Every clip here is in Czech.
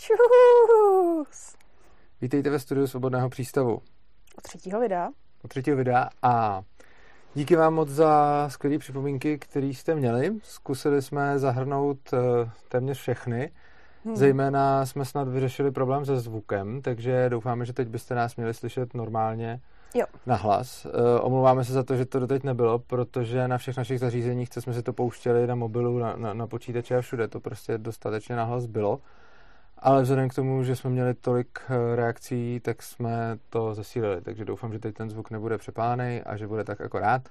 Čus! Vítejte ve studiu Svobodného přístavu. O třetího videa. O třetího videa a díky vám moc za skvělé připomínky, které jste měli. Zkusili jsme zahrnout eh, téměř všechny. Hmm. Zejména jsme snad vyřešili problém se zvukem, takže doufáme, že teď byste nás měli slyšet normálně jo. na hlas. Uh, omlouváme se za to, že to doteď nebylo, protože na všech našich zařízeních, co jsme si to pouštěli na mobilu, na, na, na počítači a všude, to prostě dostatečně na hlas bylo. Ale vzhledem k tomu, že jsme měli tolik eh, reakcí, tak jsme to zesílili. Takže doufám, že teď ten zvuk nebude přepálený a že bude tak akorát.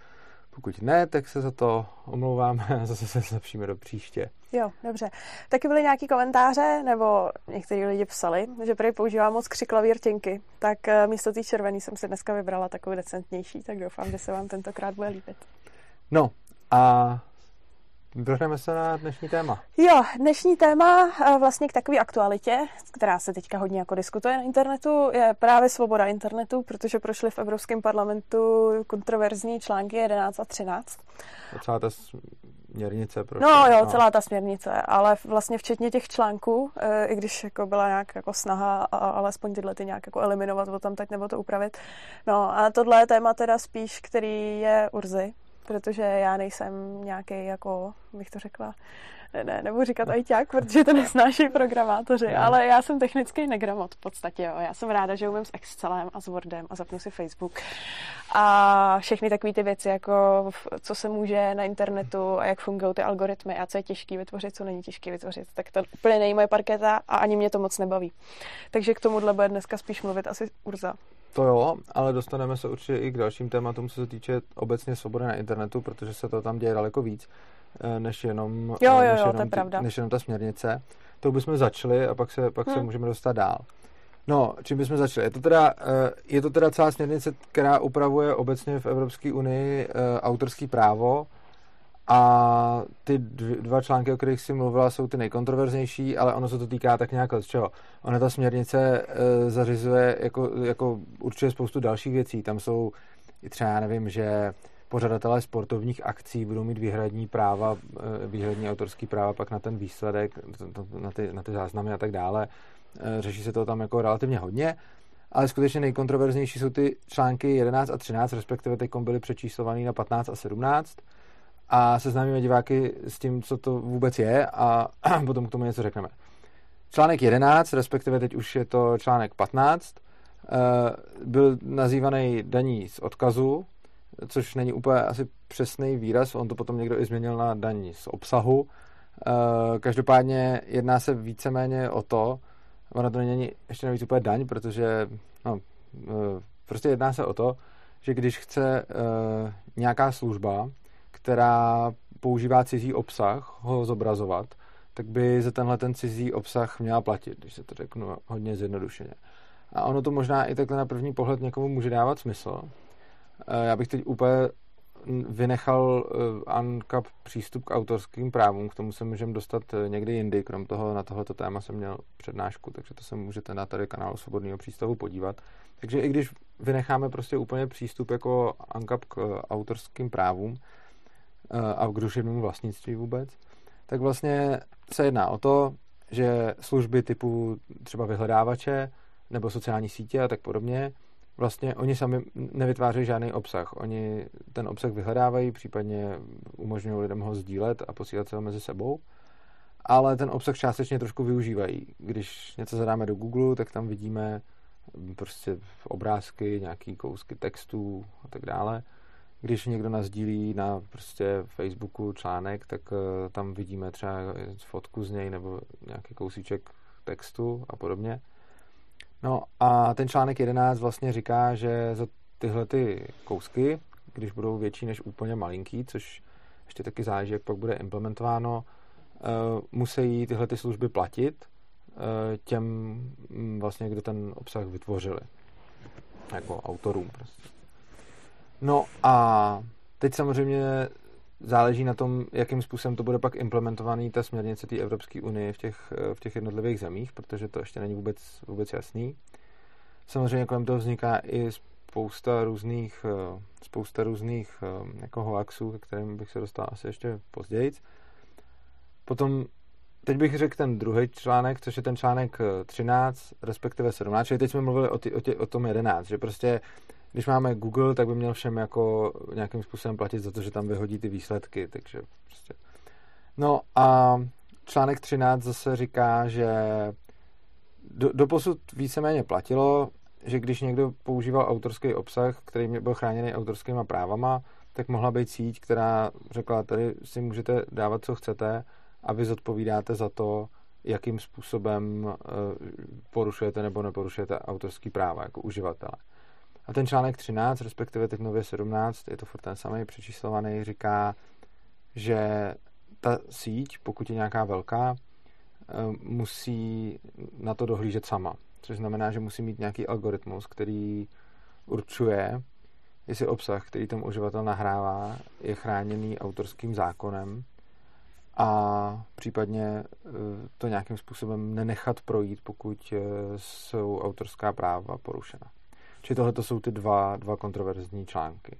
Pokud ne, tak se za to omlouváme a zase se zlepšíme do příště. Jo, dobře. Taky byly nějaký komentáře, nebo někteří lidi psali, že prý používám moc křiklaví rtěnky, tak eh, místo té červený jsem si dneska vybrala takovou decentnější, tak doufám, že se vám tentokrát bude líbit. No a Vrhneme se na dnešní téma. Jo, dnešní téma eh, vlastně k takové aktualitě, která se teďka hodně jako diskutuje na internetu, je právě svoboda internetu, protože prošly v Evropském parlamentu kontroverzní články 11 a 13. A celá ta směrnice. Prostě. No jo, no. celá ta směrnice, ale vlastně včetně těch článků, eh, i když jako byla nějak jako snaha alespoň tyhle ty nějak jako eliminovat o tam teď nebo to upravit. No a tohle je téma teda spíš, který je Urzy, protože já nejsem nějaký, jako bych to řekla, ne, ne, nebudu říkat ajťák, protože to nesnáší programátoři, no. ale já jsem technický negramot v podstatě, jo. Já jsem ráda, že umím s Excelem a s Wordem a zapnu si Facebook. A všechny takové ty věci, jako co se může na internetu a jak fungují ty algoritmy a co je těžké vytvořit, co není těžké vytvořit, tak to úplně není moje parketa a ani mě to moc nebaví. Takže k tomuhle bude dneska spíš mluvit asi Urza. To jo, ale dostaneme se určitě i k dalším tématům, co se týče obecně svobody na internetu, protože se to tam děje daleko víc, eh, než jenom, jo, jo, než, jo, jenom to je pravda. než jenom ta směrnice. To bychom začali a pak se, pak hmm. se můžeme dostat dál. No, čím bychom začali? Je to, teda, eh, je to teda celá směrnice, která upravuje obecně v Evropské unii eh, autorský právo, a ty dva články, o kterých jsi mluvila, jsou ty nejkontroverznější, ale ono se to týká tak nějak z čeho. Ona ta směrnice e, zařizuje, jako, jako určitě spoustu dalších věcí. Tam jsou i třeba, já nevím, že pořadatelé sportovních akcí budou mít výhradní práva, e, výhradní autorský práva pak na ten výsledek, na ty, na ty záznamy a tak dále. E, řeší se to tam jako relativně hodně, ale skutečně nejkontroverznější jsou ty články 11 a 13, respektive teď byly přečíslovaný na 15 a 17 a seznámíme diváky s tím, co to vůbec je a potom k tomu něco řekneme. Článek 11, respektive teď už je to článek 15, eh, byl nazývaný daní z odkazu, což není úplně asi přesný výraz, on to potom někdo i změnil na daní z obsahu. Eh, každopádně jedná se víceméně o to, ono to není ještě navíc úplně daň, protože no, eh, prostě jedná se o to, že když chce nějaká služba která používá cizí obsah, ho zobrazovat, tak by za tenhle ten cizí obsah měla platit, když se to řeknu hodně zjednodušeně. A ono to možná i takhle na první pohled někomu může dávat smysl. Eh, já bych teď úplně vynechal eh, UNCAP přístup k autorským právům, k tomu se můžeme dostat eh, někdy jindy, krom toho na tohleto téma jsem měl přednášku, takže to se můžete na tady kanálu Svobodného přístavu podívat. Takže i když vynecháme prostě úplně přístup jako UNCAP k autorským právům, a k duševnímu vlastnictví vůbec, tak vlastně se jedná o to, že služby typu třeba vyhledávače nebo sociální sítě a tak podobně, vlastně oni sami nevytvářejí žádný obsah. Oni ten obsah vyhledávají, případně umožňují lidem ho sdílet a posílat se ho mezi sebou, ale ten obsah částečně trošku využívají. Když něco zadáme do Google, tak tam vidíme prostě obrázky, nějaký kousky textů a tak dále když někdo nazdílí na prostě Facebooku článek, tak uh, tam vidíme třeba fotku z něj nebo nějaký kousíček textu a podobně. No a ten článek 11 vlastně říká, že za tyhle ty kousky, když budou větší než úplně malinký, což ještě taky záleží, jak pak bude implementováno, uh, musí tyhle ty služby platit uh, těm mm, vlastně, kdo ten obsah vytvořili. Jako autorům prostě. No a teď samozřejmě záleží na tom, jakým způsobem to bude pak implementovaný ta směrnice té Evropské unie v těch, v těch jednotlivých zemích, protože to ještě není vůbec, vůbec jasný. Samozřejmě kolem toho vzniká i spousta různých, spousta různých jako hoaxů, ke kterým bych se dostal asi ještě později. Potom teď bych řekl ten druhý článek, což je ten článek 13, respektive 17, čili teď jsme mluvili o, ty, o, tě, o tom 11, že prostě když máme Google, tak by měl všem jako nějakým způsobem platit za to, že tam vyhodí ty výsledky, takže prostě. No a článek 13 zase říká, že do, doposud víceméně platilo, že když někdo používal autorský obsah, který byl chráněný autorskými právama, tak mohla být síť, která řekla, tady si můžete dávat, co chcete a vy zodpovídáte za to, jakým způsobem eh, porušujete nebo neporušujete autorský práva jako uživatele. A ten článek 13, respektive teď nově 17, je to furt ten samý přečíslovaný, říká, že ta síť, pokud je nějaká velká, eh, musí na to dohlížet sama. Což znamená, že musí mít nějaký algoritmus, který určuje, jestli obsah, který ten uživatel nahrává, je chráněný autorským zákonem a případně eh, to nějakým způsobem nenechat projít, pokud eh, jsou autorská práva porušena. Čili tohle to jsou ty dva, dva kontroverzní články.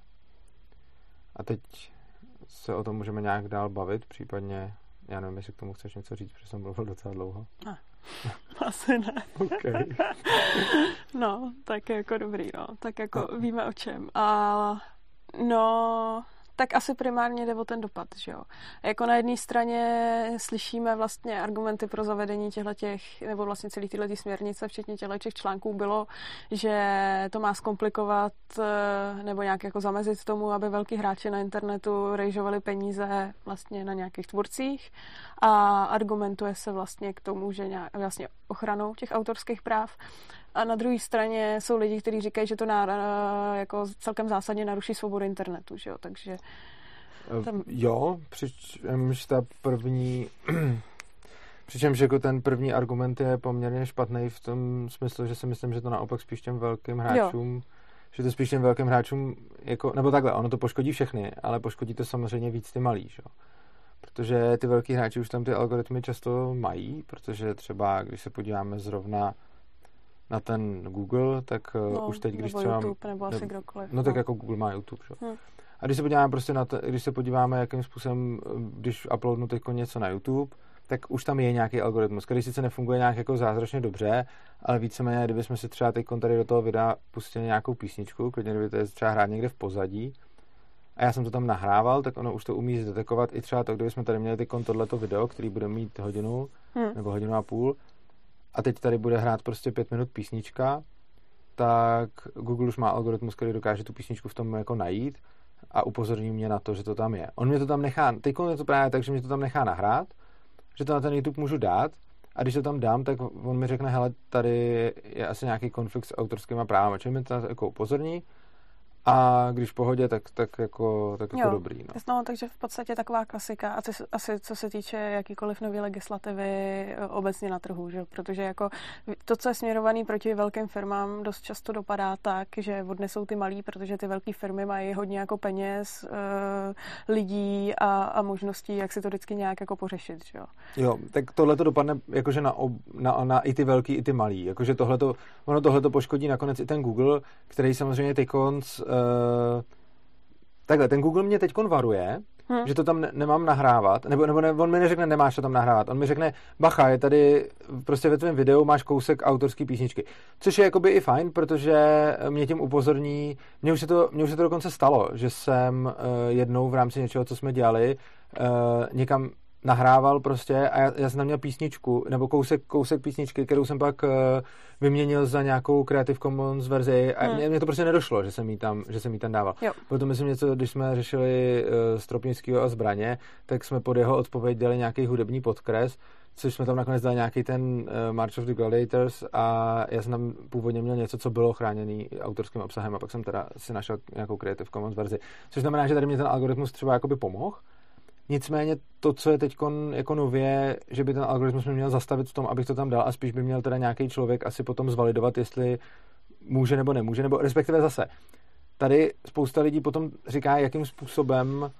A teď se o tom můžeme nějak dál bavit, případně, já nevím, jestli k tomu chceš něco říct, protože jsem mluvil docela dlouho. A, asi ne. Okay. no, tak jako dobrý, no. Tak jako no. víme o čem. A no, tak asi primárně jde o ten dopad, že jo. Jako na jedné straně slyšíme vlastně argumenty pro zavedení těch, nebo vlastně celý tyhle směrnice, včetně těch článků, bylo, že to má zkomplikovat eh, nebo nějak jako zamezit tomu, aby velký hráči na internetu rejžovali peníze vlastně na nějakých tvůrcích a argumentuje se vlastně k tomu, že nějak, vlastně ochranou těch autorských práv. A na druhé straně jsou lidi, kteří říkají, že to na, jako celkem zásadně naruší svobodu internetu, že jo? takže... Eh, tam... Jo, přičemž ta první... Přičemž jako ten první argument je poměrně špatný v tom smyslu, že si myslím, že to naopak spíš těm velkým hráčům, jo. že to spíš těm velkým hráčům, jako, nebo takhle, ono to poškodí všechny, ale poškodí to samozřejmě víc ty malý, že? Protože ty velký hráči už tam ty algoritmy často mají, protože třeba, když se podíváme zrovna na ten Google, tak eh, no, už teď, když nebo třeba... YouTube, nebo asi ne, kdokoliv. No, no tak jako Google má YouTube, že? Hmm. A když se podíváme prostě na to, když se podíváme, jakým způsobem, eh, když uploadnu teď něco na YouTube, tak už tam je nějaký algoritmus, který sice nefunguje nějak jako zázračně dobře, ale víceméně, kdybychom si třeba teď tady do toho videa pustili nějakou písničku, klidně kdyby to je třeba hrát někde v pozadí, a já jsem to tam nahrával, tak ono už to umí zdetekovat i třeba to, kdybychom tady měli teď tohleto video, který bude mít hodinu hmm. nebo hodinu a půl, a teď tady bude hrát prostě pět minut písnička, tak Google už má algoritmus, který dokáže tu písničku v tom jako najít a upozorní mě na to, že to tam je. On mě to tam nechá, teď je to právě tak, že mě to tam nechá nahrát, že to na ten YouTube můžu dát a když to tam dám, tak on mi řekne, hele, tady je asi nějaký konflikt s autorskými právy, čili mi to jako upozorní a když v pohodě, tak, tak jako, tak jako jo. dobrý. No. no. takže v podstatě taková klasika, a co, asi co se týče jakýkoliv nové legislativy e, obecně na trhu, že? protože jako to, co je směrovaný proti velkým firmám, dost často dopadá tak, že odnesou ty malí, protože ty velké firmy mají hodně jako peněz, e, lidí a, a možností, jak si to vždycky nějak jako pořešit. Že? Jo, tak tohle to dopadne jakože na, ob, na, na i ty velký, i ty malí. Jakože tohle ono tohle poškodí nakonec i ten Google, který samozřejmě ty konc takhle, ten Google mě teď varuje, hmm. že to tam ne- nemám nahrávat, nebo, nebo ne, on mi neřekne, nemáš to tam nahrávat, on mi řekne, bacha, je tady prostě ve tvém videu máš kousek autorské písničky, což je jakoby i fajn, protože mě tím upozorní, mně už se to, mně už se to dokonce stalo, že jsem uh, jednou v rámci něčeho, co jsme dělali, uh, někam nahrával prostě a já, já jsem tam měl písničku, nebo kousek, kousek písničky, kterou jsem pak uh, vyměnil za nějakou Creative Commons verzi a hmm. mě, mě to prostě nedošlo, že jsem jí tam, že jsem jí tam dával. Jo. Potom myslím něco, když jsme řešili uh, Stropnického a zbraně, tak jsme pod jeho odpověď dali nějaký hudební podkres, což jsme tam nakonec dali nějaký ten uh, March of the Gladiators a já jsem tam původně měl něco, co bylo chráněný autorským obsahem a pak jsem teda si našel nějakou Creative Commons verzi, což znamená, že tady mě ten algoritmus třeba jakoby pomohl, Nicméně to, co je teď jako nově, že by ten algoritmus měl zastavit v tom, abych to tam dal a spíš by měl teda nějaký člověk asi potom zvalidovat, jestli může nebo nemůže, nebo respektive zase. Tady spousta lidí potom říká, jakým způsobem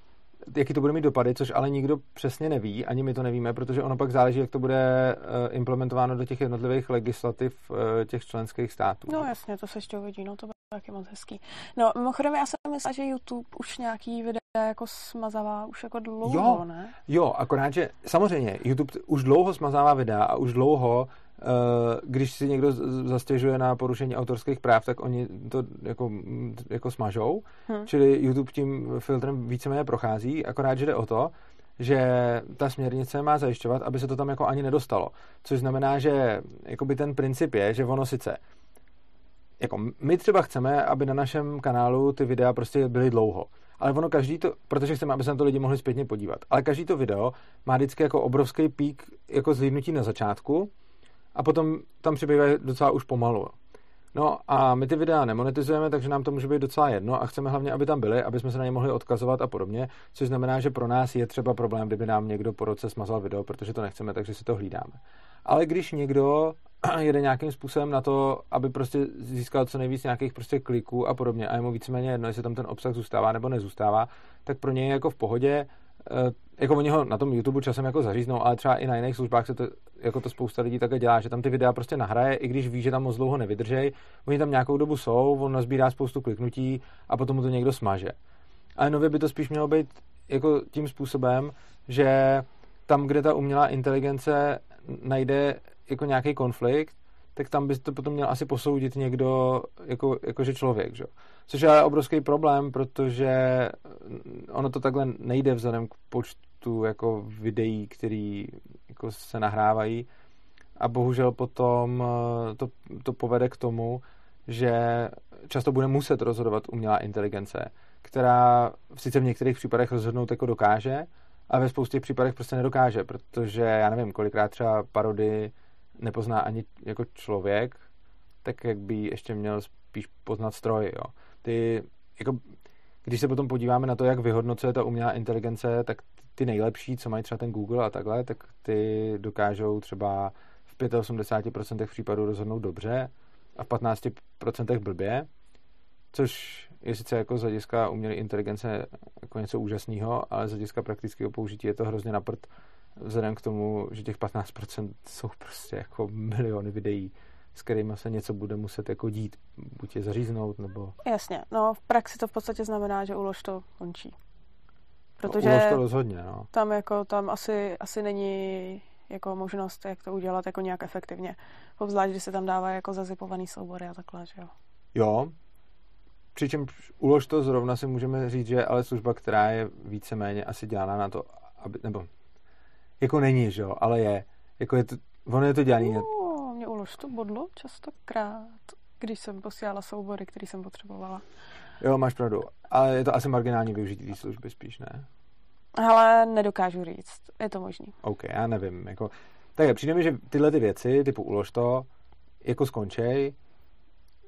jaký to bude mít dopady, což ale nikdo přesně neví, ani my to nevíme, protože ono pak záleží, jak to bude eh, implementováno do těch jednotlivých legislativ eh, těch členských států. No jasně, to se ještě uvidí, no to taky moc hezký. No mimochodem já jsem myslela, že YouTube už nějaký videa jako smazává už jako dlouho, jo, ne? Jo, akorát, že samozřejmě YouTube už dlouho smazává videa a už dlouho Eh, když si někdo zastěžuje na porušení autorských práv, tak oni to jako, jako smažou. Hmm. Čili YouTube tím filtrem víceméně prochází, akorát, že jde o to, že ta směrnice má zajišťovat, aby se to tam jako ani nedostalo. Což znamená, že jakoby ten princip je, že ono sice jako my třeba chceme, aby na našem kanálu ty videa prostě byly dlouho. Ale ono každý to, protože chceme, aby se na to lidi mohli zpětně podívat. Ale každý to video má vždycky jako obrovský pík jako zhlídnutí na začátku, a potom tam přibývají docela už pomalu. No a my ty videa nemonetizujeme, takže nám to může být docela jedno a chceme hlavně, aby tam byly, aby jsme se na ně mohli odkazovat a podobně, což znamená, že pro nás je třeba problém, kdyby nám někdo po roce smazal video, protože to nechceme, takže si to hlídáme. Ale když někdo jede nějakým způsobem na to, aby prostě získal co nejvíc nějakých prostě kliků a podobně. A je mu víceméně jedno, jestli tam ten obsah zůstává nebo nezůstává, tak pro něj je jako v pohodě. Eh, jako oni ho na tom YouTube časem jako zaříznou, ale třeba i na jiných službách se to, jako to spousta lidí také dělá, že tam ty videa prostě nahraje, i když ví, že tam moc dlouho nevydržej, oni tam nějakou dobu jsou, on nazbírá spoustu kliknutí a potom mu to někdo smaže. Ale nově by to spíš mělo být jako tím způsobem, že tam, kde ta umělá inteligence najde jako nějaký konflikt, tak tam by to potom měl asi posoudit někdo jako, jakože člověk, že? Což je obrovský problém, protože ono to takhle nejde vzhledem k počtu jako videí, který jako se nahrávají a bohužel potom eh, to, to povede k tomu, že často bude muset rozhodovat umělá inteligence, která sice v některých případech rozhodnout jako dokáže, a ve spoustě případech prostě nedokáže, protože já nevím, kolikrát třeba parody nepozná ani jako člověk, tak jak by ještě měl spíš poznat stroj, jo. Ty, jako, když se potom podíváme na to, jak vyhodnocuje ta umělá inteligence, tak ty nejlepší, co mají třeba ten Google a takhle, tak ty dokážou třeba v 85% případů rozhodnout dobře a v 15% blbě, což je sice jako z hlediska umělé inteligence jako něco úžasného, ale z hlediska praktického použití je to hrozně naprt, vzhledem k tomu, že těch 15% jsou prostě jako miliony videí, s kterými se něco bude muset jako dít, buď je zaříznout, nebo... Jasně, no v praxi to v podstatě znamená, že ulož to končí. Protože ulož to rozhodně, no. tam jako, tam asi, asi není jako možnost, jak to udělat jako nějak efektivně. Obzvlášť, když se tam dává jako zazipovaný soubory a takhle, že jo. Jo, přičemž ulož to zrovna si můžeme říct, že je ale služba, která je víceméně asi dělaná na to, aby, nebo jako není, že jo, ale je. Jako je to, ono je to dělaný. Uh, mě ulož to bodlo častokrát, když jsem posílala soubory, které jsem potřebovala. Jo, máš pravdu. Ale je to asi marginální využití té služby spíš, ne? Ale nedokážu říct. Je to možný. OK, já nevím. Jako, tak přijde mi, že tyhle ty věci, typu ulož to, jako skončej,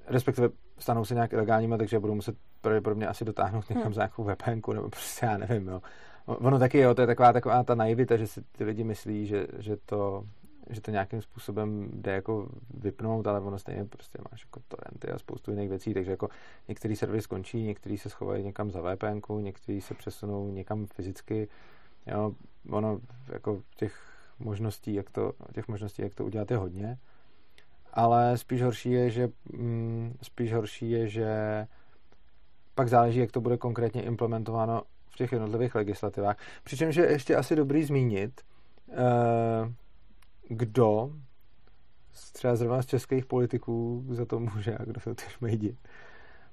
respektive stanou se nějak ilegálníma, takže budu muset pravděpodobně asi dotáhnout někam hmm. za nějakou VPNku, nebo prostě já nevím, jo. Ono taky, jo, to je taková, taková ta naivita, že si ty lidi myslí, že, že to že to nějakým způsobem jde jako vypnout, ale ono stejně prostě máš jako torrenty a spoustu jiných věcí, takže jako některý servery skončí, některý se schovají někam za VPN, některý se přesunou někam fyzicky, jo, ono jako těch možností, jak to, těch možností, jak to udělat je hodně, ale spíš horší je, že mm, spíš horší je, že pak záleží, jak to bude konkrétně implementováno v těch jednotlivých legislativách. Přičemž je ještě asi dobrý zmínit, eh, kdo třeba zrovna z českých politiků za to může a kdo se to šmejdi.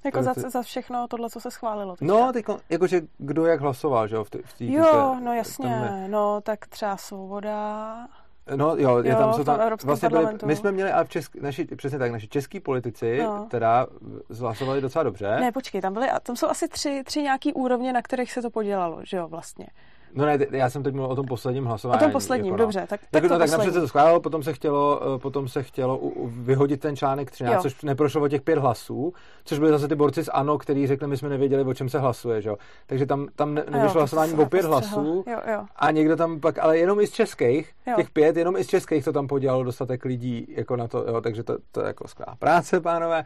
Jako za, za všechno tohle, co se schválilo. Teďka. No, teď, jakože kdo jak hlasoval, že jo? V tý, v tý, jo, no jasně, no tak třeba Svoboda, No jo, je jo tam, jsou tam vlastně byli, my jsme měli, ale v česk, naši, přesně tak, naši český politici no. teda zhlasovali docela dobře. Ne, počkej, tam byly, tam jsou asi tři, tři nějaký úrovně, na kterých se to podělalo, že jo, vlastně. No ne, já jsem teď mluvil o tom posledním hlasování. O tom posledním, jako, no. dobře. Tak, tak, tak, no, tak napřed se to schválilo, potom se chtělo, eh, potom se chtělo vyhodit ten článek 13, jo. což neprošlo o těch pět hlasů, což byly zase ty borci z ANO, kteří řekli, my jsme nevěděli, o čem se hlasuje, že jo. Takže tam, tam ne, nevyšlo hlasování o pět hlasů jo, jo. a někdo tam pak, ale jenom i z českých, jo. těch pět, jenom i z českých to tam podělalo dostatek lidí jako na to, jo, takže to, to je jako skvělá práce, pánové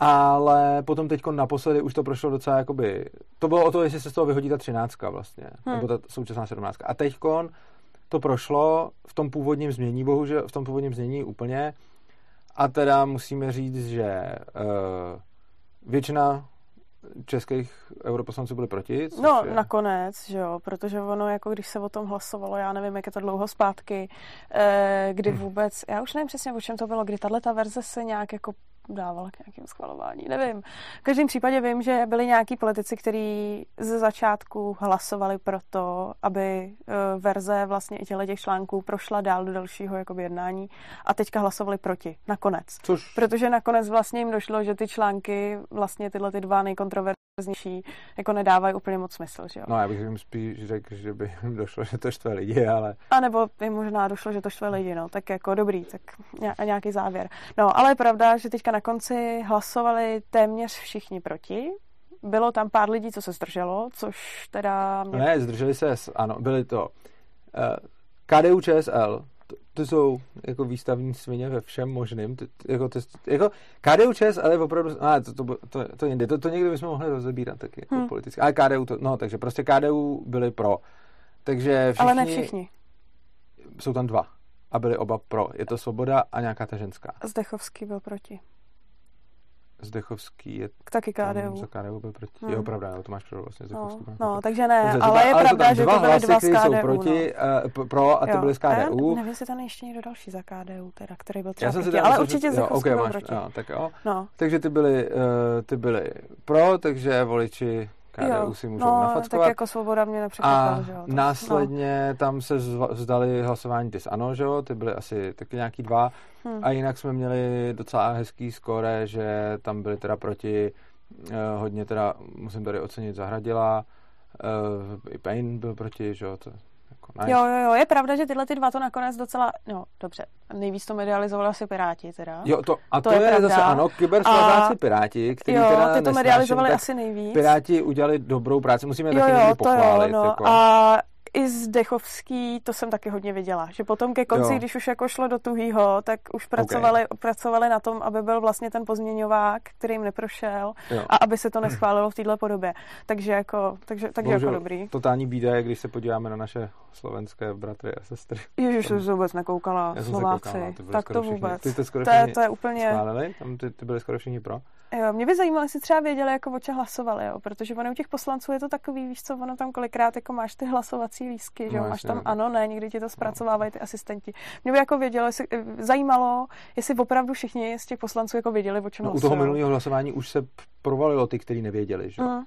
ale potom teď naposledy už to prošlo docela jakoby, to bylo o to, jestli se z toho vyhodí ta třináctka vlastně, hmm. nebo ta současná sedmnáctka. A teď to prošlo v tom původním změní, bohužel v tom původním změní úplně, a teda musíme říct, že uh, většina českých europoslanců byli proti. No, je... nakonec, že jo, protože ono, jako když se o tom hlasovalo, já nevím, jak je to dlouho zpátky, eh, kdy hmm. vůbec, já už nevím přesně, o čem to bylo, kdy tahle ta verze se nějak jako dávala k nějakému schvalování, nevím. V každém případě vím, že byli nějaký politici, kteří ze začátku hlasovali pro to, aby eh, verze vlastně i těchto těch článků prošla dál do dalšího jakoby, jednání a teďka hlasovali proti, nakonec. Což... Protože nakonec vlastně jim došlo, že ty články, vlastně tyhle ty dva nejkontroverznější, jako nedávají úplně moc smysl, že jo? No já bych jim spíš řekl, že by jim došlo, že to štve lidi, ale... A nebo jim možná došlo, že to štve lidi, no, tak jako dobrý, tak nějaký závěr. No, ale je pravda, že teďka na konci hlasovali téměř všichni proti. Bylo tam pár lidí, co se zdrželo, což teda... Mě... Ne, zdrželi se, ano, byli to uh, eh, KDU ČSL, to, jsou jako výstavní svině ve všem možným. To, jako, to, jako KDU ČSL je opravdu, a to, to, to, to, to, to, to někdy bychom mohli rozebírat taky jako hmm. politicky. Ale KDU, to, no, takže prostě KDU byli pro. Takže všichni, Ale ne všichni. Jsou tam dva a byli oba pro. Je to Svoboda a nějaká ta ženská. Zdechovský byl proti. Zdechovský je... Taky KDU. Za KDU byl proti. Hmm. Jo, pravda, jo, to máš pravdu, vlastně Zdechovský. No, no takže ne, Dobře, ale je ale pravda, že to byly dva z KDU. jsou proti, no. uh, pro a ty jo. byly z KDU. nevím, jestli tam ještě někdo další za KDU, teda, který byl třeba proti, ale určitě Zdechovský byl proti. Jo, tak jo. No. Takže ty byly, uh, ty byly pro, takže voliči KDU jo, si můžou no, nafackovat. tak jako svoboda mě nepřekvapila, že jo. Následně no. tam se vzdali hlasování ty ano, že jo, ty byly asi taky nějaký dva. Hmm. A jinak jsme měli docela hezký skóre, že tam byli teda proti eh, hodně teda, musím tady ocenit, Zahradila, eh, i Payne byl proti, že jo, to Jo, jo, jo, je pravda, že tyhle ty dva to nakonec docela, no dobře, nejvíc to medializovali asi Piráti teda. Jo, to, a to, to je, je zase ano, kybersvazáci Piráti, kteří jo, teda ty to medializovali asi nejvíc. Piráti udělali dobrou práci, musíme jo, taky jo, pochválit. Jo, no. jako. A i Zdechovský, to jsem taky hodně viděla, že potom ke konci, jo. když už jako šlo do tuhýho, tak už pracovali, okay. pracovali na tom, aby byl vlastně ten pozměňovák, který jim neprošel jo. a aby se to neschválilo v této podobě. Takže jako, takže, takže jako dobrý. Totální bída je, když se podíváme na naše slovenské bratry a sestry. Ježiš, to jsem vůbec nekoukala, Slováci. tak to vůbec. Všichni, ty skoro to, je, to je úplně... Schválili? Tam ty, ty byli skoro všichni pro? Jo, mě by zajímalo, jestli třeba věděli, jako o čem hlasovali, jo, protože ono u těch poslanců je to takový, víš co, ono tam kolikrát jako máš ty hlasovací lístky, že jo, no, máš tam no. ano, ne, někdy ti to zpracovávají ty asistenti. Mě by jako vědělo, jestli, eh, zajímalo, jestli opravdu všichni z těch poslanců jako věděli, o čem no, U toho minulého hlasování už se provalilo ty, kteří nevěděli, že? Mm.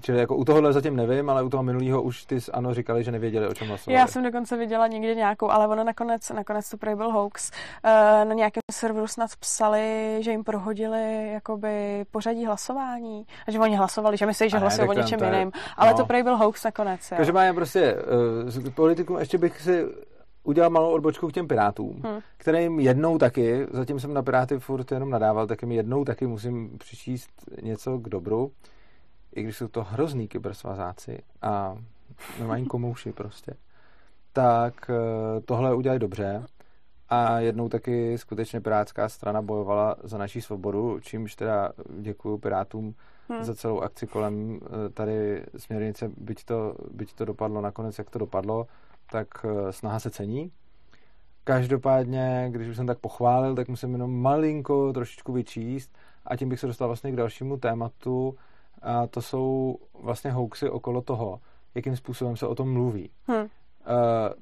Čili jako u tohohle zatím nevím, ale u toho minulého už ty ano říkali, že nevěděli, o čem hlasovali. Já jsem dokonce viděla někde nějakou, ale ono nakonec, nakonec to prý byl hoax. Eh, na nějakém serveru snad psali, že jim prohodili jakoby pořadí hlasování a že oni hlasovali, že myslí, že hlasují o něčem jiném. Ale no. to prý byl hoax nakonec. Každopádně prostě uh, politikům ještě bych si udělal malou odbočku k těm Pirátům, hmm. kterým jednou taky, zatím jsem na Piráty furt jenom nadával, tak jim jednou taky musím přičíst něco k dobru i když jsou to hrozný kybersvazáci a normální komouši prostě, tak eh, tohle udělali dobře a jednou taky skutečně Pirátská strana bojovala za naší svobodu, čímž teda děkuji Pirátům hmm. za celou akci kolem eh, tady směrnice, byť to, byť to dopadlo nakonec, jak to dopadlo, tak eh, snaha se cení. Každopádně, když už jsem tak pochválil, tak musím jenom malinko trošičku vyčíst a tím bych se dostal vlastně k dalšímu tématu, a to jsou vlastně hoaxy okolo toho, jakým způsobem se o tom mluví. Hmm. Uh,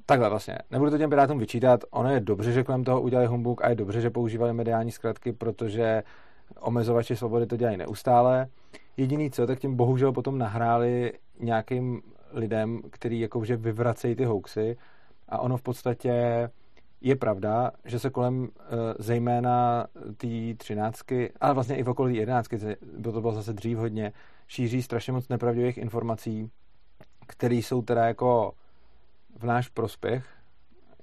takhle vlastně, nebudu to těm pirátům vyčítat, ono je dobře, že kolem toho udělali humbug a je dobře, že používali mediální zkratky, protože omezovači svobody to dělají neustále. Jediný co, tak tím bohužel potom nahráli nějakým lidem, který jakože vyvracejí ty hoaxy a ono v podstatě je pravda, že se kolem uh, zejména té třináctky, ale vlastně i v okolí jedenáctky, to bylo zase dřív hodně, šíří strašně moc nepravdivých informací, které jsou teda jako v náš prospěch,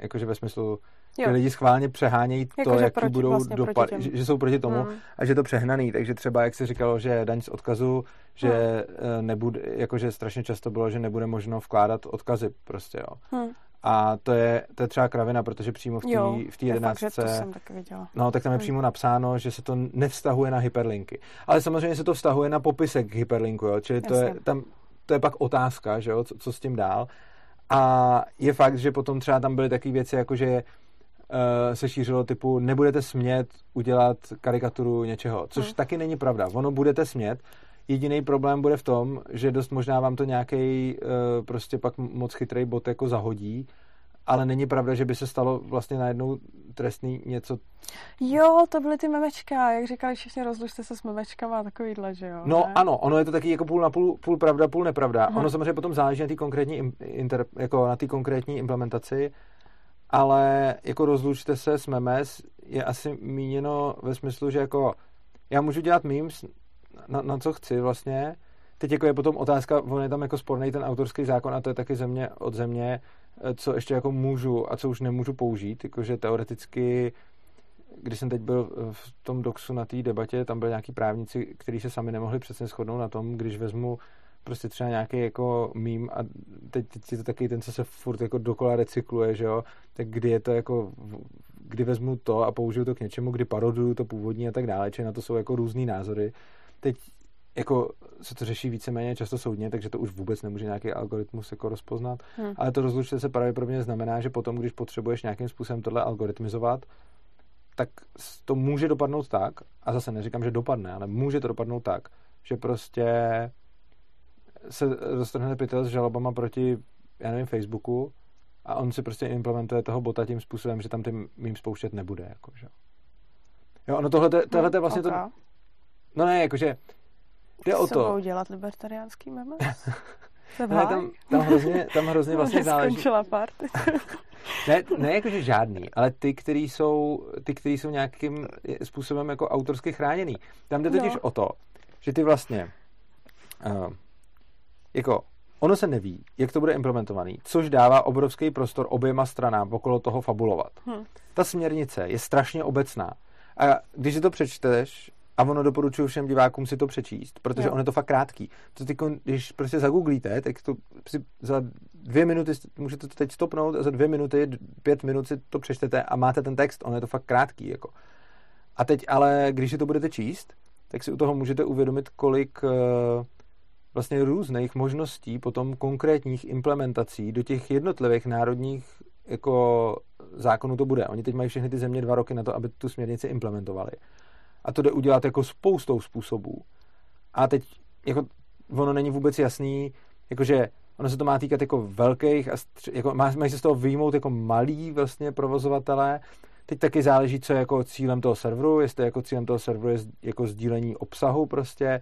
jakože ve smyslu, Jo. Ty lidi schválně přehánějí jako, to, jaký budou vlastně dopad, že, že jsou proti tomu hmm. a že to přehnaný. Takže třeba, jak se říkalo, že daň z odkazu, že hmm. nebude, jakože strašně často bylo, že nebude možno vkládat odkazy prostě, jo. Hmm. A to je, to je třeba kravina, protože přímo v té v té jedenáctce... to jsem taky viděla. No, tak tam je hmm. přímo napsáno, že se to nevztahuje na hyperlinky. Ale samozřejmě se to vztahuje na popisek k hyperlinku, jo? čili to je, tam, to je pak otázka, že jo? Co, co s tím dál. A je fakt, že potom třeba tam byly takové věci, jako že uh, se šířilo typu nebudete smět udělat karikaturu něčeho, což hmm. taky není pravda. Ono budete smět, Jediný problém bude v tom, že dost možná vám to nějaký uh, prostě pak moc chytrý bot jako zahodí, ale není pravda, že by se stalo vlastně najednou trestný něco. Jo, to byly ty memečka, jak říkali všichni, rozlučte se s memečkama a takovýhle, že jo? No ne? ano, ono je to taky jako půl na půl, půl pravda, půl nepravda. Aha. Ono samozřejmě potom záleží na té konkrétní, inter, jako na konkrétní implementaci, ale jako rozlučte se s memes je asi míněno ve smyslu, že jako já můžu dělat memes na, na co chci vlastně, Teď jako je potom otázka, on je tam jako sporný ten autorský zákon a to je taky země od země, eh, co ještě jako můžu a co už nemůžu použít, jakože teoreticky když jsem teď byl v tom doxu na té debatě, tam byli nějaký právníci, kteří se sami nemohli přesně shodnout na tom, když vezmu prostě třeba nějaký jako mím a teď, teď je to taky ten, co se furt jako dokola recykluje, že jo, tak kdy je to jako, kdy vezmu to a použiju to k něčemu, kdy paroduju to původní a tak dále, či na to jsou jako různý názory. Teď jako se to řeší víceméně často soudně, takže to už vůbec nemůže nějaký algoritmus jako rozpoznat. Hmm. Ale to rozlučte se pravděpodobně znamená, že potom, když potřebuješ nějakým způsobem tohle algoritmizovat, tak to může dopadnout tak, a zase neříkám, že dopadne, ale může to dopadnout tak, že prostě se roztrhne pytel s žalobama proti, já nevím, Facebooku a on si prostě implementuje toho bota tím způsobem, že tam tím mým spouštět nebude. Jako, že? Jo, ono tohle, tohle je vlastně okay. to... No ne, jakože Jde o to. dělat libertariánský meme? ne, tam, tam, hrozně, tam hrozně vlastně záleží. Skončila party. ne, ne jakože žádný, ale ty, který jsou, ty, který jsou nějakým způsobem jako autorsky chráněný. Tam jde totiž no. o to, že ty vlastně uh, jako ono se neví, jak to bude implementovaný, což dává obrovský prostor oběma stranám okolo toho fabulovat. Hmm. Ta směrnice je strašně obecná. A když si to přečteš a ono doporučuji všem divákům si to přečíst, protože jo. ono je to fakt krátký. To ty, když prostě zagooglíte, tak to si za dvě minuty, můžete to teď stopnout a za dvě minuty, pět minut si to přečtete a máte ten text, ono je to fakt krátký. Jako. A teď ale, když si to budete číst, tak si u toho můžete uvědomit, kolik uh, vlastně různých možností potom konkrétních implementací do těch jednotlivých národních jako zákonů to bude. Oni teď mají všechny ty země dva roky na to, aby tu směrnici implementovali. A to jde udělat jako spoustou způsobů. A teď jako ono není vůbec jasný, jakože ono se to má týkat jako velkých a stři, jako má, mají se z toho vyjmout jako malý vlastně provozovatelé. Teď taky záleží, co je jako cílem toho serveru, jestli jako cílem toho serveru je jako sdílení obsahu prostě,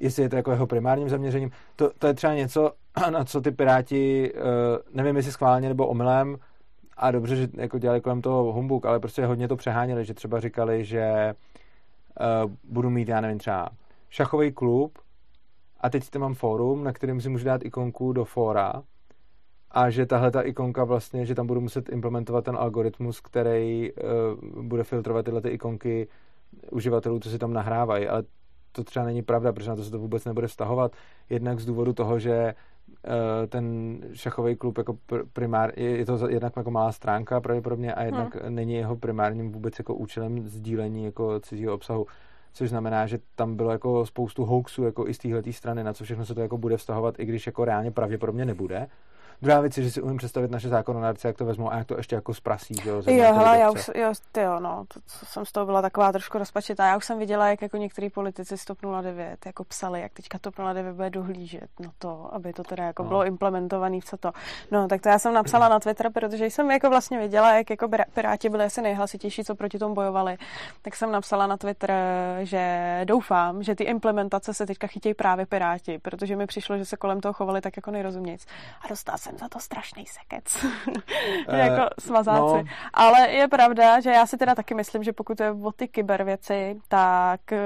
jestli je to jako jeho primárním zaměřením. To, to je třeba něco, na co ty piráti, uh, nevím jestli schválně nebo omylem, a dobře, že jako dělali kolem toho humbuk, ale prostě hodně to přeháněli, že třeba říkali, že budu mít, já nevím, třeba šachový klub a teď tam mám fórum, na kterém si můžu dát ikonku do fóra a že tahle ta ikonka vlastně, že tam budu muset implementovat ten algoritmus, který uh, bude filtrovat tyhle ty ikonky uživatelů, co si tam nahrávají, ale to třeba není pravda, protože na to se to vůbec nebude vztahovat. Jednak z důvodu toho, že ten šachový klub jako primár, je, to jednak jako malá stránka pravděpodobně a jednak hmm. není jeho primárním vůbec jako účelem sdílení jako cizího obsahu což znamená, že tam bylo jako spoustu hoaxů jako i z téhle strany, na co všechno se to jako bude vztahovat, i když jako reálně pravděpodobně nebude. Druhá věc je, že si umím představit naše zákonodárce, jak to vezmou a jak to ještě jako zprasí. Že jo, jo hele, já už, jo, ty jo, no, to, to, jsem z toho byla taková trošku rozpačitá. Já už jsem viděla, jak jako některý politici z TOP 09 jako psali, jak teďka TOP 09 bude dohlížet no to, aby to teda jako no. bylo implementované v co to. No, tak to já jsem napsala na Twitter, protože jsem jako vlastně viděla, jak jako Piráti byli asi nejhlasitější, co proti tomu bojovali. Tak jsem napsala na Twitter, že doufám, že ty implementace se teďka chytějí právě Piráti, protože mi přišlo, že se kolem toho chovali tak jako nejrozumějíc. A dostala jsem za to strašný sekec. jako eh, smazáci. No. Ale je pravda, že já si teda taky myslím, že pokud je o ty kybervěci, tak uh,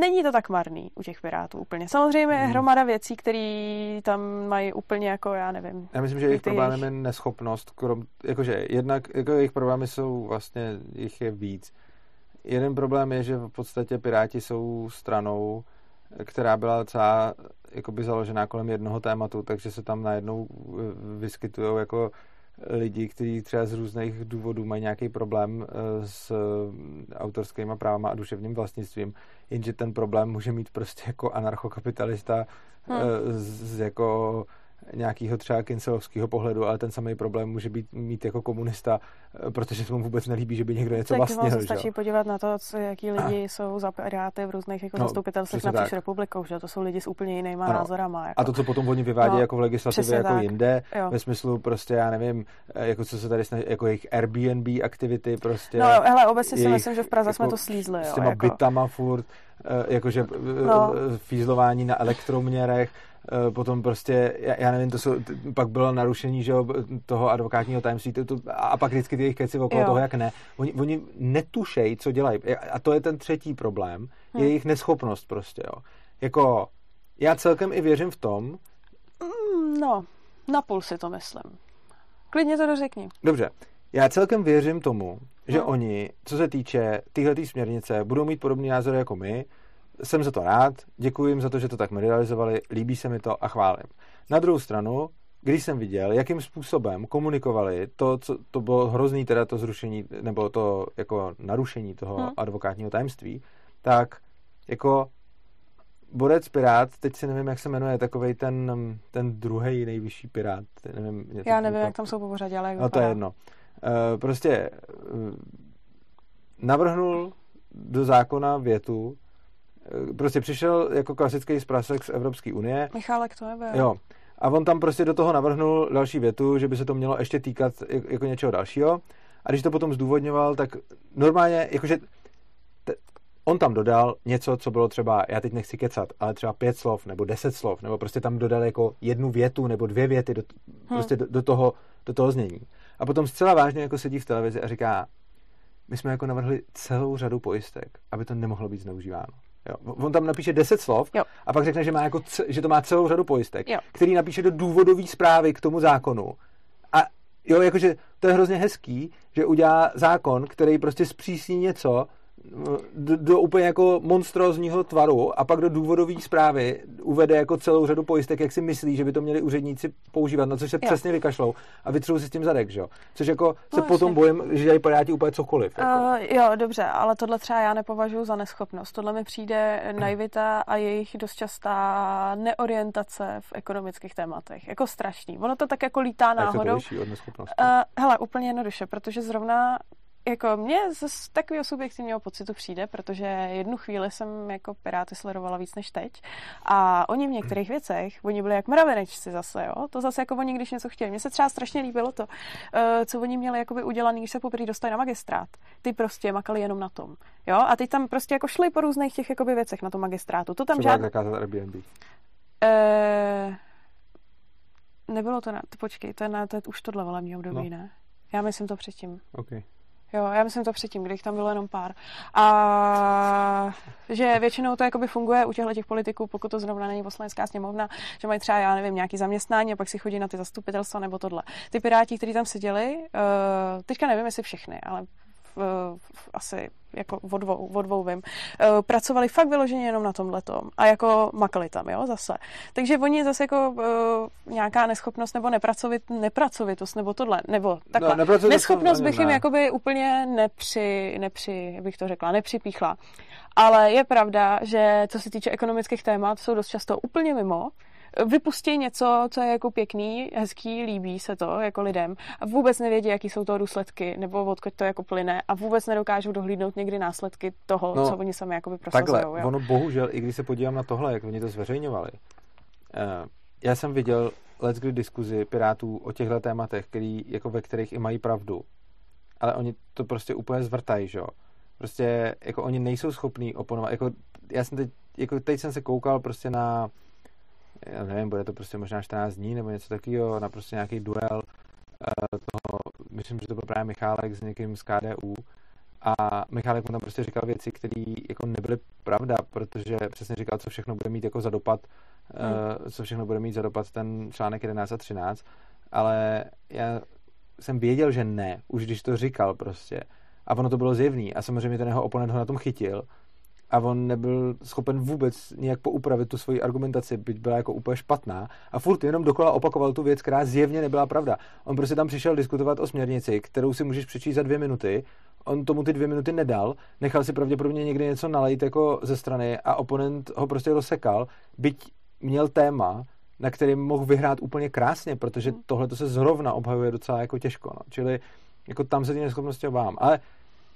není to tak marný u těch pirátů úplně. Samozřejmě je hmm. hromada věcí, které tam mají úplně jako, já nevím. Já myslím, že jejich problémem jejich... je neschopnost, krom, jakože jednak jako jejich problémy jsou vlastně, jich je víc. Jeden problém je, že v podstatě Piráti jsou stranou, která byla celá jakoby založená kolem jednoho tématu, takže se tam najednou vyskytují jako lidi, kteří třeba z různých důvodů mají nějaký problém eh, s autorskými právama a duševním vlastnictvím, jenže ten problém může mít prostě jako anarchokapitalista hmm. z, z jako nějakého třeba kincelovského pohledu, ale ten samý problém může být mít jako komunista, eh, protože se mu vůbec nelíbí, že by někdo něco tak vlastnil. Tak stačí podívat na to, co, jaký lidi jsou za Piráty v různých jako no, zastupitelstvech napříč republikou, že to jsou lidi s úplně jinýma ano. názorama. Jako. A to, co potom oni vyvádí no, jako v legislativě jako tak. jinde, jo. ve smyslu prostě, já nevím, eh, jako co se tady snaží, jako jejich Airbnb aktivity prostě. No, hele, obecně si myslím, že v Praze jako, jsme to slízli. Jo, s těma jako. bytama furt, jakože no. fízlování na elektroměrech, Eh, potom prostě, já, já nevím, to jsou, pak bylo narušení že toho advokátního tajemství to, to, a pak vždycky ty jejich keci okolo jo. toho, jak ne. Oni, oni netušejí, co dělají. A to je ten třetí problém, hmm. je jejich neschopnost prostě, jo. Jako, já celkem i věřím v tom. Mm, no, napůl si to myslím. Klidně to dořekni. Dobře. Já celkem věřím tomu, že no. oni, co se týče téhle směrnice, budou mít podobný názor jako my, jsem za to rád, děkuji jim za to, že to tak medializovali, líbí se mi to a chválím. Na druhou stranu, když jsem viděl, jakým způsobem komunikovali to, co to bylo hrozný, teda to zrušení, nebo to jako narušení toho hmm. advokátního tajemství, tak jako Borec Pirát, teď si nevím, jak se jmenuje, takový ten, ten druhý nejvyšší Pirát. Nevím, Já nevím, jak tam jsou po pořadě, ale jak No to je jedno. Uh, prostě uh, navrhnul do zákona větu, Eh, prostě přišel jako klasický zprasek z Evropské unie. Michálek to nebe. Jo. A on tam prostě do toho navrhnul další větu, že by se to mělo ještě týkat jako něčeho dalšího. A když to potom zdůvodňoval, tak normálně, jakože t- on tam dodal něco, co bylo třeba, já teď nechci kecat, ale třeba pět slov nebo deset slov, nebo prostě tam dodal jako jednu větu nebo dvě věty do, hmm. prostě do, do, toho, do toho znění. A potom zcela vážně jako sedí v televizi a říká, my jsme jako navrhli celou řadu pojistek, aby to nemohlo být zneužíváno. Jo. On tam napíše 10 slov jo. a pak řekne, že, má jako c- že to má celou řadu pojistek, jo. který napíše do důvodové zprávy k tomu zákonu. A jo, jakože to je hrozně hezký, že udělá zákon, který prostě zpřísní něco, do, do úplně jako monstrózního tvaru a pak do důvodové zprávy uvede jako celou řadu pojistek, jak si myslí, že by to měli úředníci používat, na což se jo. přesně vykašlou a vytřou si s tím zadek, že jo? Což jako no, se potom bojím, že dělají Piráti úplně cokoliv. Jako. Uh, jo, dobře, ale tohle třeba já nepovažuji za neschopnost. Tohle mi přijde naivita a jejich dost častá neorientace v ekonomických tématech. Jako strašný. Ono to tak jako lítá náhodou. od neschopnosti? Uh, hele, úplně jednoduše, protože zrovna jako mě z takového subjektivního pocitu přijde, protože jednu chvíli jsem jako Piráty sledovala víc než teď a oni v některých věcech, oni byli jak mravenečci zase, jo, to zase jako oni, když něco chtěli. Mně se třeba strašně líbilo to, eh, co oni měli jakoby udělaný, když se poprvé dostali na magistrát. Ty prostě makali jenom na tom, jo, a ty tam prostě jako šli po různých těch jakoby věcech na tom magistrátu. To tam třeba žád... zakázat Airbnb. E... Nebylo to na, to počkej, to je, na, to je už tohle volební období, no. ne? Já myslím to předtím. Okay. Jo, já myslím to předtím, když tam bylo jenom pár. A že většinou to jakoby funguje u těchto těch politiků, pokud to zrovna není poslanecká sněmovna, že mají třeba, já nevím, nějaký zaměstnání a pak si chodí na ty zastupitelstva nebo tohle. Ty piráti, kteří tam seděli, uh, teďka nevím, jestli všechny, ale asi jako o dvou, o dvou vím, uh, pracovali fakt vyloženě jenom na tomhle a jako makali tam, jo, zase. Takže oni zase jako uh, nějaká neschopnost nebo nepracovit, nepracovitost nebo tohle, nebo takhle. No, neschopnost bych jim ne. jakoby úplně nepři, nepři, bych to řekla, nepřipíchla. Ale je pravda, že co se týče ekonomických témat, jsou dost často úplně mimo, vypustí něco, co je jako pěkný, hezký, líbí se to jako lidem a vůbec nevědí, jaký jsou to důsledky nebo odkud to jako plyne a vůbec nedokážou dohlídnout někdy následky toho, no, co oni sami jakoby prosazují. Takhle, jo. ono bohužel, i když se podívám na tohle, jak oni to zveřejňovali, uh, já jsem viděl let's kdy diskuzi Pirátů o těchto tématech, který, jako ve kterých i mají pravdu, ale oni to prostě úplně zvrtají, že jo. Prostě jako oni nejsou schopní oponovat, jako já jsem teď, jako teď jsem se koukal prostě na já nevím, bude to prostě možná 14 dní nebo něco takového, na prostě nějaký duel uh, toho, myslím, že to byl právě Michálek s někým z KDU a Michálek mu tam prostě říkal věci, které jako nebyly pravda, protože přesně říkal, co všechno bude mít jako za dopad, hmm. uh, co všechno bude mít za dopad ten článek 11 a 13, ale já jsem věděl, že ne, už když to říkal prostě. A ono to bylo zjevný a samozřejmě ten jeho oponent ho na tom chytil a on nebyl schopen vůbec nějak poupravit tu svoji argumentaci, byť byla jako úplně špatná a furt jenom dokola opakoval tu věc, která zjevně nebyla pravda. On prostě tam přišel diskutovat o směrnici, kterou si můžeš přečíst za dvě minuty, on tomu ty dvě minuty nedal, nechal si pravděpodobně někdy něco nalejt jako ze strany a oponent ho prostě rozsekal, byť měl téma, na kterým mohl vyhrát úplně krásně, protože hmm. tohle to se zrovna obhajuje docela jako těžko. No. Čili jako tam se ty neschopnosti obávám. Ale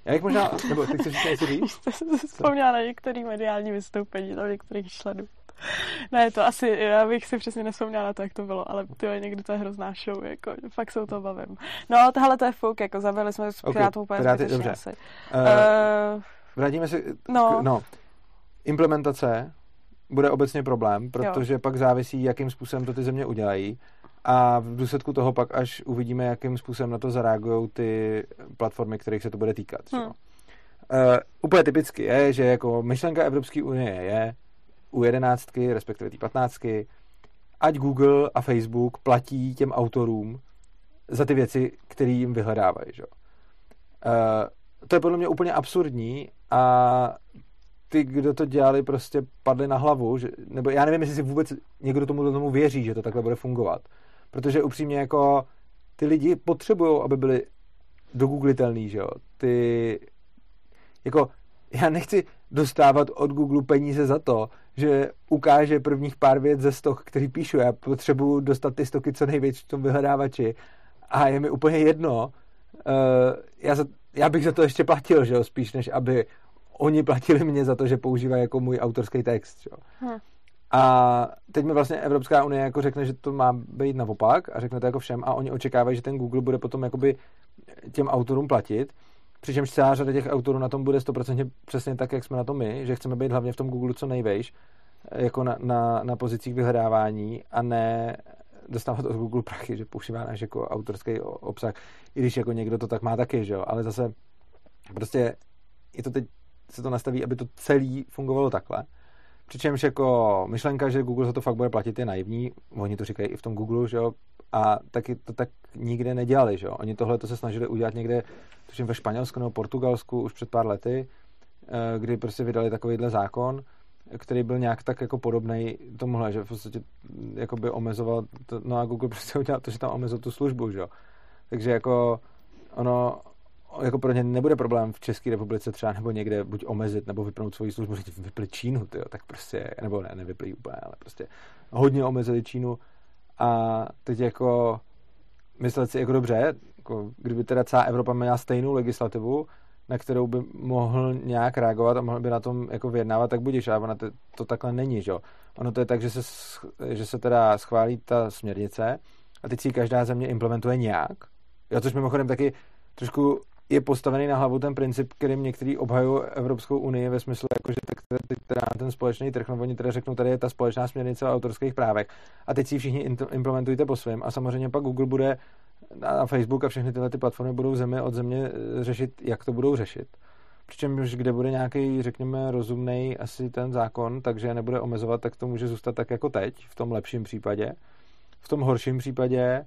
jak možná, nebo ty chceš něco říct? Jste se vzpomněla na některý mediální vystoupení, na některých členů. Ne, to asi, já bych si přesně nespomněla na to, jak to bylo, ale je někdy to je hrozná show, jako, fakt se o to bavím. No, tohle to je fuk, jako zabili jsme s okay, úplně Piráty, dobře. asi. Uh, uh, vrátíme se, no. K, no. Implementace bude obecně problém, protože jo. pak závisí, jakým způsobem to ty země udělají a v důsledku toho pak až uvidíme, jakým způsobem na to zareagují ty platformy, kterých se to bude týkat. Hmm. Uh, úplně typicky je, že jako myšlenka Evropské unie je u jedenáctky, respektive té patnáctky, ať Google a Facebook platí těm autorům za ty věci, které jim vyhledávají. Že? Uh, to je podle mě úplně absurdní a ty, kdo to dělali, prostě padli na hlavu, že, nebo já nevím, jestli si vůbec někdo tomu, tomu věří, že to takhle bude fungovat. Protože upřímně jako ty lidi potřebují, aby byli dogooglitelný, že jo. Ty, jako, já nechci dostávat od Google peníze za to, že ukáže prvních pár věc ze stok, který píšu. Já potřebuju dostat ty stoky co nejvíc v tom vyhledávači a je mi úplně jedno. Uh, já, za, já bych za to ještě platil, že jo, spíš než aby oni platili mě za to, že používají jako můj autorský text. Jo. Hm. A teď mi vlastně Evropská unie jako řekne, že to má být naopak a řekne to jako všem a oni očekávají, že ten Google bude potom jakoby těm autorům platit. Přičemž celá řada těch autorů na tom bude 100% přesně tak, jak jsme na tom my, že chceme být hlavně v tom Google co nejvejš, jako na, na, na pozicích vyhledávání a ne dostávat od Google prachy, že používá náš jako autorský obsah, i když jako někdo to tak má taky, že jo, ale zase prostě je to teď se to nastaví, aby to celý fungovalo takhle. Přičemž jako myšlenka, že Google za to fakt bude platit, je naivní. Oni to říkají i v tom Google, že jo. A taky to tak nikde nedělali, že jo. Oni tohle to se snažili udělat někde, tuším ve Španělsku nebo Portugalsku už před pár lety, eh, kdy prostě vydali takovýhle zákon, který byl nějak tak jako podobný tomuhle, že v podstatě jako by omezoval, to, no a Google prostě udělal to, že tam omezil tu službu, že jo. Takže jako ono, jako pro ně nebude problém v České republice třeba nebo někde buď omezit nebo vypnout svoji službu, že vypli Čínu, tyjo, tak prostě, nebo ne, nevypli úplně, ale prostě hodně omezili Čínu a teď jako myslet si jako dobře, jako kdyby teda celá Evropa měla stejnou legislativu, na kterou by mohl nějak reagovat a mohl by na tom jako vyjednávat, tak budeš, ale ona to, to takhle není, že jo. Ono to je tak, že se, že se teda schválí ta směrnice a teď si každá země implementuje nějak, jo, což mimochodem taky trošku je postavený na hlavu ten princip, kterým některý obhajují Evropskou unii ve smyslu, jako, že tak teda ten společný trh, no oni teda řeknou, tady je ta společná směrnice o autorských právech a teď si všichni implementujte po svém a samozřejmě pak Google bude a Facebook a všechny tyhle ty platformy budou země od země eh, řešit, jak to budou řešit. Přičemž kde bude nějaký, řekněme, rozumný asi ten zákon, takže nebude omezovat, tak to může zůstat tak jako teď, v tom lepším případě. V tom horším případě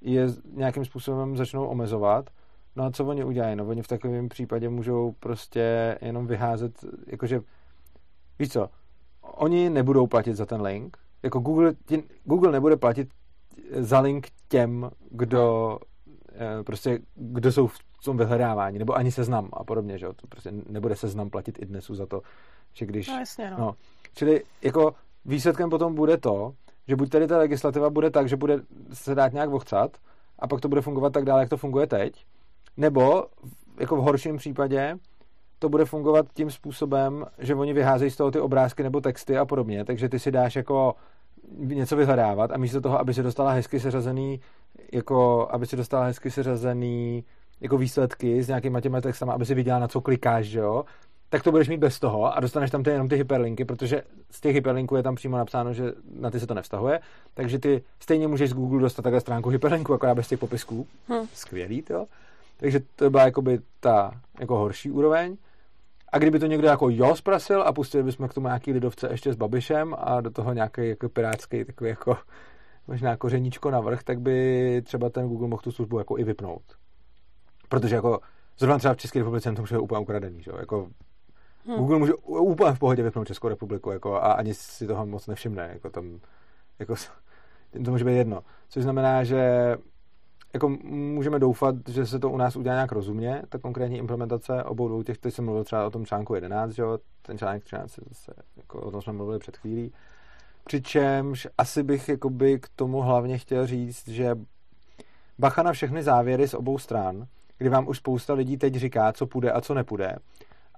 je nějakým způsobem začnou omezovat No a co oni udělají? No oni v takovém případě můžou prostě jenom vyházet, jakože, víš co, oni nebudou platit za ten link, jako Google, tě, Google nebude platit za link těm, kdo eh, prostě, kdo jsou v tom vyhledávání, nebo ani seznam a podobně, že jo, to prostě nebude seznam platit i dnesu za to, že když... No jasně, no. no. Čili jako výsledkem potom bude to, že buď tady ta legislativa bude tak, že bude se dát nějak vochcat a pak to bude fungovat tak dále, jak to funguje teď, nebo jako v horším případě to bude fungovat tím způsobem, že oni vyházejí z toho ty obrázky nebo texty a podobně, takže ty si dáš jako něco vyhledávat a místo toho, aby si dostala hezky seřazený, jako, aby si dostala hezky seřazený jako výsledky s nějakýma těma textama, aby si viděla, na co klikáš, že jo, tak to budeš mít bez toho a dostaneš tam ty, jenom ty hyperlinky, protože z těch hyperlinků je tam přímo napsáno, že na ty se to nevztahuje, takže ty stejně můžeš z Google dostat takhle stránku hyperlinku, akorát bez těch popisků. Hm. Skvělý to. Takže to byla jakoby ta jako horší úroveň. A kdyby to někdo jako jo zprasil a pustili bychom k tomu nějaký lidovce ještě s Babišem a do toho nějaký jako pirátský takový jako možná kořeníčko navrh, tak by třeba ten Google mohl tu službu jako i vypnout. Protože jako zrovna třeba v České republice to může úplně ukradený, že? Jako hmm. Google může úplně v pohodě vypnout Českou republiku jako, a ani si toho moc nevšimne. Jako tam, jako, to může být jedno. Což znamená, že jako můžeme doufat, že se to u nás udělá nějak rozumně, ta konkrétní implementace obou dvou těch, teď jsem mluvil třeba o tom článku 11, že jo, ten článek 13, zase, jako o tom jsme mluvili před chvílí. Přičemž asi bych jakoby k tomu hlavně chtěl říct, že bacha na všechny závěry z obou stran, kdy vám už spousta lidí teď říká, co půjde a co nepůjde.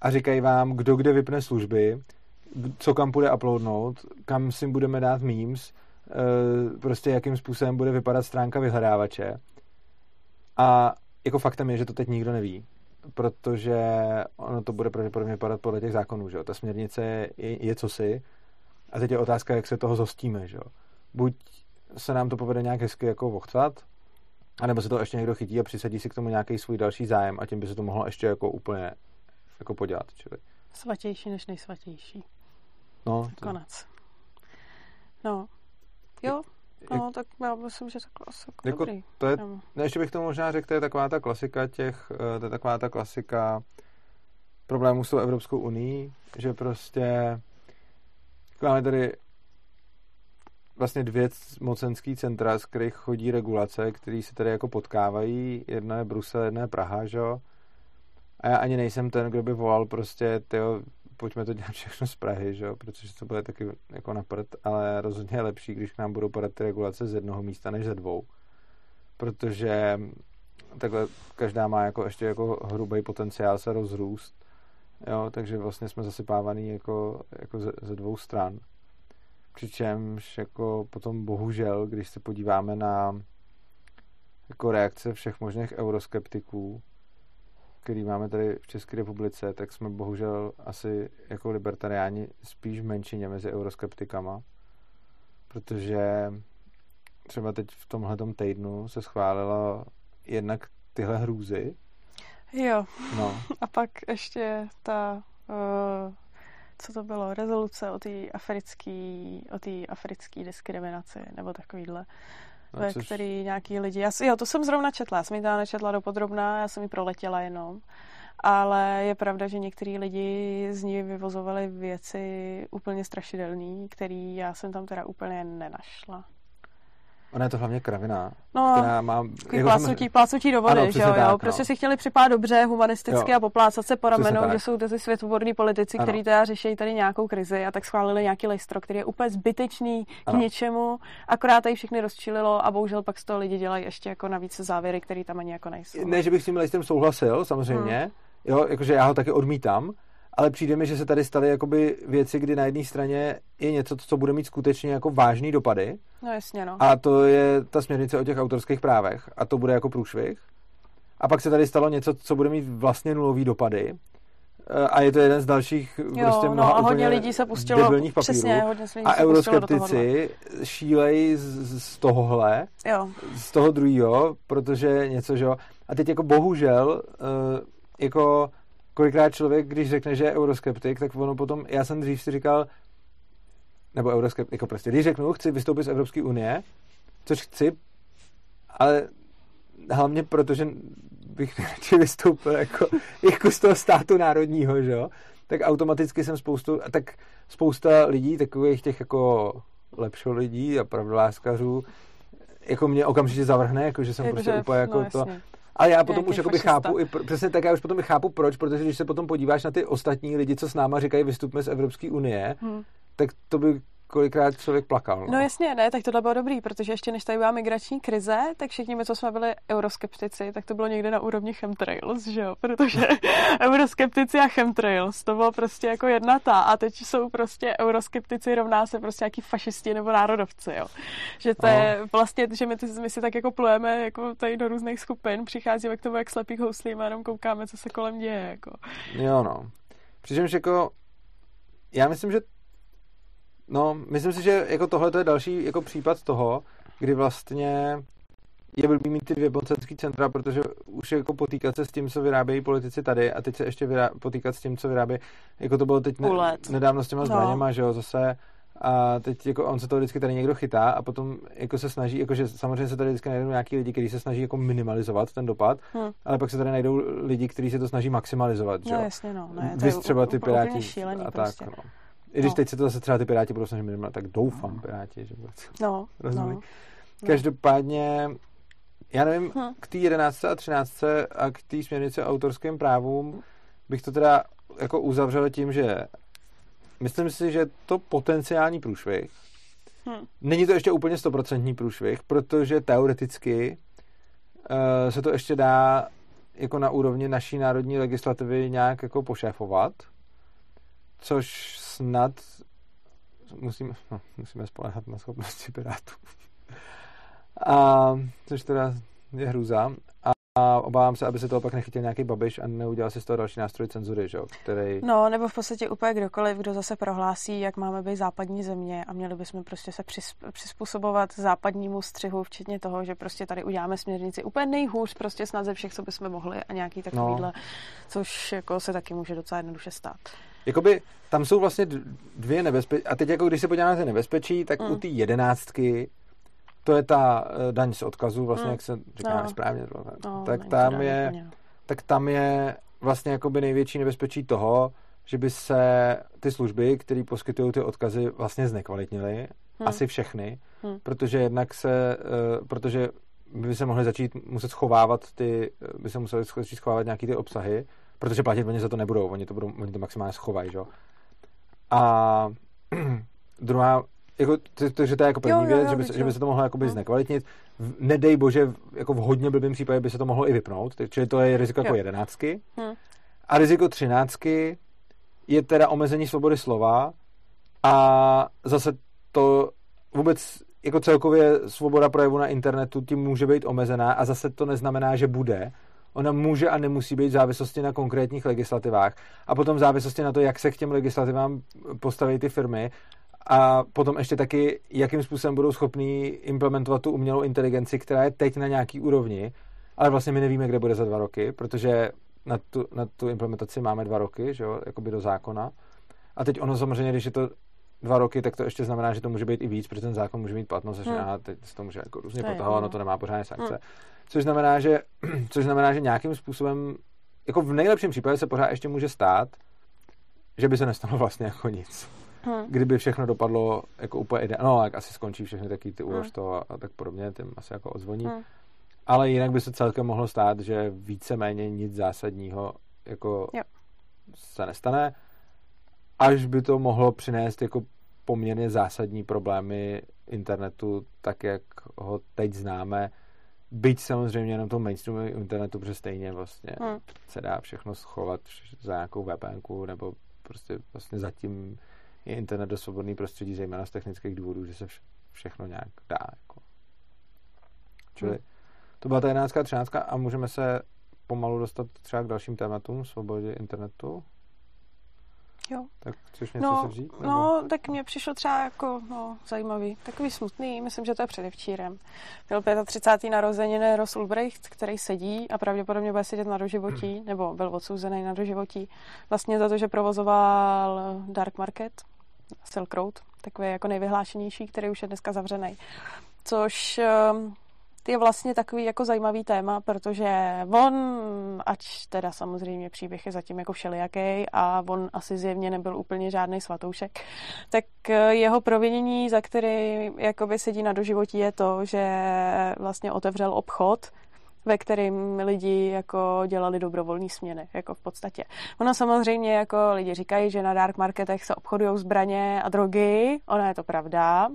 A říkají vám, kdo kde vypne služby, co kam půjde uploadnout, kam si budeme dát memes, eh, prostě jakým způsobem bude vypadat stránka vyhledávače. A jako faktem je, že to teď nikdo neví, protože ono to bude pravděpodobně vypadat podle těch zákonů, že jo. Ta směrnice je, je cosi a teď je otázka, jak se toho zostíme, že jo. Buď se nám to povede nějak hezky jako vochtat, anebo se to ještě někdo chytí a přisadí si k tomu nějaký svůj další zájem a tím by se to mohlo ještě jako úplně jako podělat. Čili. Svatější než nejsvatější. No. Konec. No. Jo, no, tak já myslím, že to asi jako, jako dobrý. To je, no, ještě bych to možná řekl, to je taková ta klasika těch, eh, to je taková ta klasika problémů s tou Evropskou unii, že prostě máme tady vlastně dvě mocenský centra, z kterých chodí regulace, které se tady jako potkávají. Jedna je Brusel, jedna je Praha, že jo? A já ani nejsem ten, kdo by volal prostě, tyjo, pojďme to dělat všechno z Prahy, že jo? protože to bude taky jako na prd, ale rozhodně je lepší, když k nám budou padat ty regulace z jednoho místa než ze dvou. Protože takhle každá má jako ještě jako hrubý potenciál se rozrůst. Jo, takže vlastně jsme zasypávaný jako, jako ze, ze dvou stran. Přičemž jako potom bohužel, když se podíváme na jako reakce všech možných euroskeptiků, který máme tady v České republice, tak jsme bohužel asi jako libertariáni spíš v menšině mezi euroskeptikama, protože třeba teď v tomhle týdnu se schválila jednak tyhle hrůzy. Jo. No. A pak ještě ta, uh, co to bylo, rezoluce o té africké o té africké diskriminaci, nebo takovýhle ve což... který nějaký lidi... Já, jo, to jsem zrovna četla, já jsem ji teda nečetla dopodrobná, já jsem ji proletěla jenom. Ale je pravda, že některý lidi z ní vyvozovali věci úplně strašidelné, které já jsem tam teda úplně nenašla. Ona je to hlavně kravina, no, která má... Jako plácnutí, plácnutí do vody, ano, že jo, tak, jo? Prostě no. si chtěli připát dobře, humanisticky jo. a poplácat se po ramenou, že jsou ty světoborní politici, ano. kteří teda řeší tady nějakou krizi a tak schválili nějaký listro, který je úplně zbytečný ano. k ničemu, akorát tady všechny rozčililo a bohužel pak z toho lidi dělají ještě jako navíc závěry, které tam ani jako nejsou. Ne, že bych s tím listrem souhlasil, samozřejmě, hmm. jo, jakože já ho taky odmítám, ale přijde mi, že se tady staly jakoby věci, kdy na jedné straně je něco, co bude mít skutečně jako vážný dopady. No jasně, no. A to je ta směrnice o těch autorských právech. A to bude jako průšvih. A pak se tady stalo něco, co bude mít vlastně nulový dopady. E, a je to jeden z dalších jo, prostě mnoha no, a hodně lidí se pustilo, papírů. Přesně, hodně lidí a euroskeptici šílejí z, z tohohle, jo. z toho druhého, protože něco, že jo. A teď jako bohužel, uh, jako kolikrát člověk, když řekne, že je euroskeptik, tak ono potom, já jsem dřív si říkal, nebo euroskeptik, jako prostě, když řeknu, chci vystoupit z Evropské unie, což chci, ale hlavně proto, že bych radši vystoupil jako, jako z toho státu národního, že jo, tak automaticky jsem spoustu, tak spousta lidí, takových těch jako lepších lidí a pravdoláskařů, jako mě okamžitě zavrhne, jako že jsem je, prostě že, úplně jako no, to, jasně. Ale já potom už jakoby chápu, i, přesně tak já už potom chápu proč, protože když se potom podíváš na ty ostatní lidi, co s náma říkají, vystupme z Evropské unie, hmm. tak to by kolikrát člověk plakal. No. no jasně, ne, tak tohle bylo dobrý, protože ještě než tady byla migrační krize, tak všichni my, co jsme byli euroskeptici, tak to bylo někde na úrovni chemtrails, že jo, protože euroskeptici a chemtrails, to bylo prostě jako jedna ta a teď jsou prostě euroskeptici rovná se prostě nějaký fašisti nebo národovci, jo. Že to je vlastně, že my, ty, my si tak jako plujeme jako tady do různých skupin, přicházíme k tomu jak slepých houslím a jenom koukáme, co se kolem děje, jako. Jo, no. Přičemž jako já myslím, že No, myslím si, že jako tohle je další jako případ toho, kdy vlastně je blbý mít ty dvě mocenské centra, protože už je jako potýkat se s tím, co vyrábějí politici tady a teď se ještě vyrá, potýkat s tím, co vyrábějí, jako to bylo teď ne, nedávno s těma no. zbraněma, no. že jo, zase a teď jako on se to vždycky tady někdo chytá a potom jako se snaží, jakože samozřejmě se tady vždycky najdou nějaký lidi, kteří se snaží jako minimalizovat ten dopad, hmm. ale pak se tady najdou lidi, kteří se to snaží maximalizovat, že No jasně, no. Ne, to je třeba ty piráti a tak, prostě. no. I když no. teď se to zase třeba ty Piráti budou snažit minimálně, tak doufám Piráti, že bude no, no. Každopádně, já nevím, hm. k té 11. a 13. a k té směrnici autorským právům bych to teda jako uzavřel tím, že myslím si, že to potenciální průšvih, Hmm. Není to ještě úplně stoprocentní průšvih, protože teoreticky uh, se to ještě dá jako na úrovni naší národní legislativy nějak jako pošéfovat, což snad musíme, no, musíme spolehat na schopnosti Pirátů. A což teda je hrůza. A obávám se, aby se to opak nechytil nějaký babiš a neudělal si z toho další nástroj cenzury, že? který... No, nebo v podstatě úplně kdokoliv, kdo zase prohlásí, jak máme být západní země a měli bychom prostě se přizpůsobovat západnímu střihu, včetně toho, že prostě tady uděláme směrnici úplně nejhůř, prostě snad ze všech, co bychom mohli a nějaký takovýhle, no. což jako se taky může docela jednoduše stát. Jakoby tam jsou vlastně dvě nebezpečí. A teď jako když se podíváme na ty nebezpečí, tak mm. u té jedenáctky to je ta uh, daň z odkazu, vlastně, mm. jak se říká no. správně, no, tak tam je, tak tam je vlastně jakoby největší nebezpečí toho, že by se ty služby, které poskytují ty odkazy, vlastně znekvalitnily. Hmm. Asi všechny, hmm. protože jednak se, uh, protože by se mohly začít muset schovávat ty, by se museli začít schovávat nějaký ty obsahy, protože platit oni za to nebudou, oni to, budou, oni to maximálně schovají, že? A druhá, jako, takže to je jako první jo, jo, věc, jo, že, by, že by se to mohlo jakoby no. znekvalitnit. Nedej bože, jako v hodně blbým případě by se to mohlo i vypnout, čili to je riziko jo. jako jedenáctky. Hmm. A riziko třináctky je teda omezení svobody slova a zase to vůbec jako celkově svoboda projevu na internetu tím může být omezená a zase to neznamená, že bude. Ona může a nemusí být v závislosti na konkrétních legislativách a potom v závislosti na to, jak se k těm legislativám postaví ty firmy a potom ještě taky, jakým způsobem budou schopní implementovat tu umělou inteligenci, která je teď na nějaký úrovni, ale vlastně my nevíme, kde bude za dva roky, protože na tu, na tu implementaci máme dva roky, že jo, jakoby do zákona. A teď ono samozřejmě, když je to dva roky, tak to ještě znamená, že to může být i víc, protože ten zákon může mít platnost, hmm. a teď se to může jako různě potahovat, no to nemá pořádně sankce. Hmm. Což znamená, že, což znamená, že nějakým způsobem, jako v nejlepším případě se pořád ještě může stát, že by se nestalo vlastně jako nic. Hmm. Kdyby všechno dopadlo jako úplně ideálně, no, jak asi skončí všechny taky ty úlož hmm. to a, a tak podobně, tím asi jako odzvoní. Hmm. Ale jinak by se celkem mohlo stát, že víceméně nic zásadního jako jo. se nestane, až by to mohlo přinést jako poměrně zásadní problémy internetu, tak jak ho teď známe, byť samozřejmě jenom tom mainstreamu internetu, protože stejně vlastně hmm. se dá všechno schovat za nějakou VPN nebo prostě vlastně zatím je internet do svobodný prostředí, zejména z technických důvodů, že se všechno nějak dá. Jako. Čili hmm. to byla ta 11. a 13. a můžeme se pomalu dostat třeba k dalším tématům svobodě internetu. Jo. Tak chceš něco no, si vzít? Nebo? No, tak mě přišlo třeba jako no, zajímavý, takový smutný, myslím, že to je předevčírem. Byl 35. narozeniny Ross Ulbricht, který sedí a pravděpodobně bude sedět na doživotí, nebo byl odsouzený na doživotí, vlastně za to, že provozoval Dark Market, Silk Road, takový jako nejvyhlášenější, který už je dneska zavřený. Což ehm, je vlastně takový jako zajímavý téma, protože on, ať teda samozřejmě příběh je zatím jako všelijaký a on asi zjevně nebyl úplně žádný svatoušek, tak eh, jeho provinění, za který jakoby sedí na doživotí, je to, že vlastně otevřel obchod, ve kterým lidi jako dělali dobrovolné směny, jako v podstatě. Ono samozřejmě jako lidi říkají, že na dark marketech se obchodují zbraně a drogy, ona je to pravda,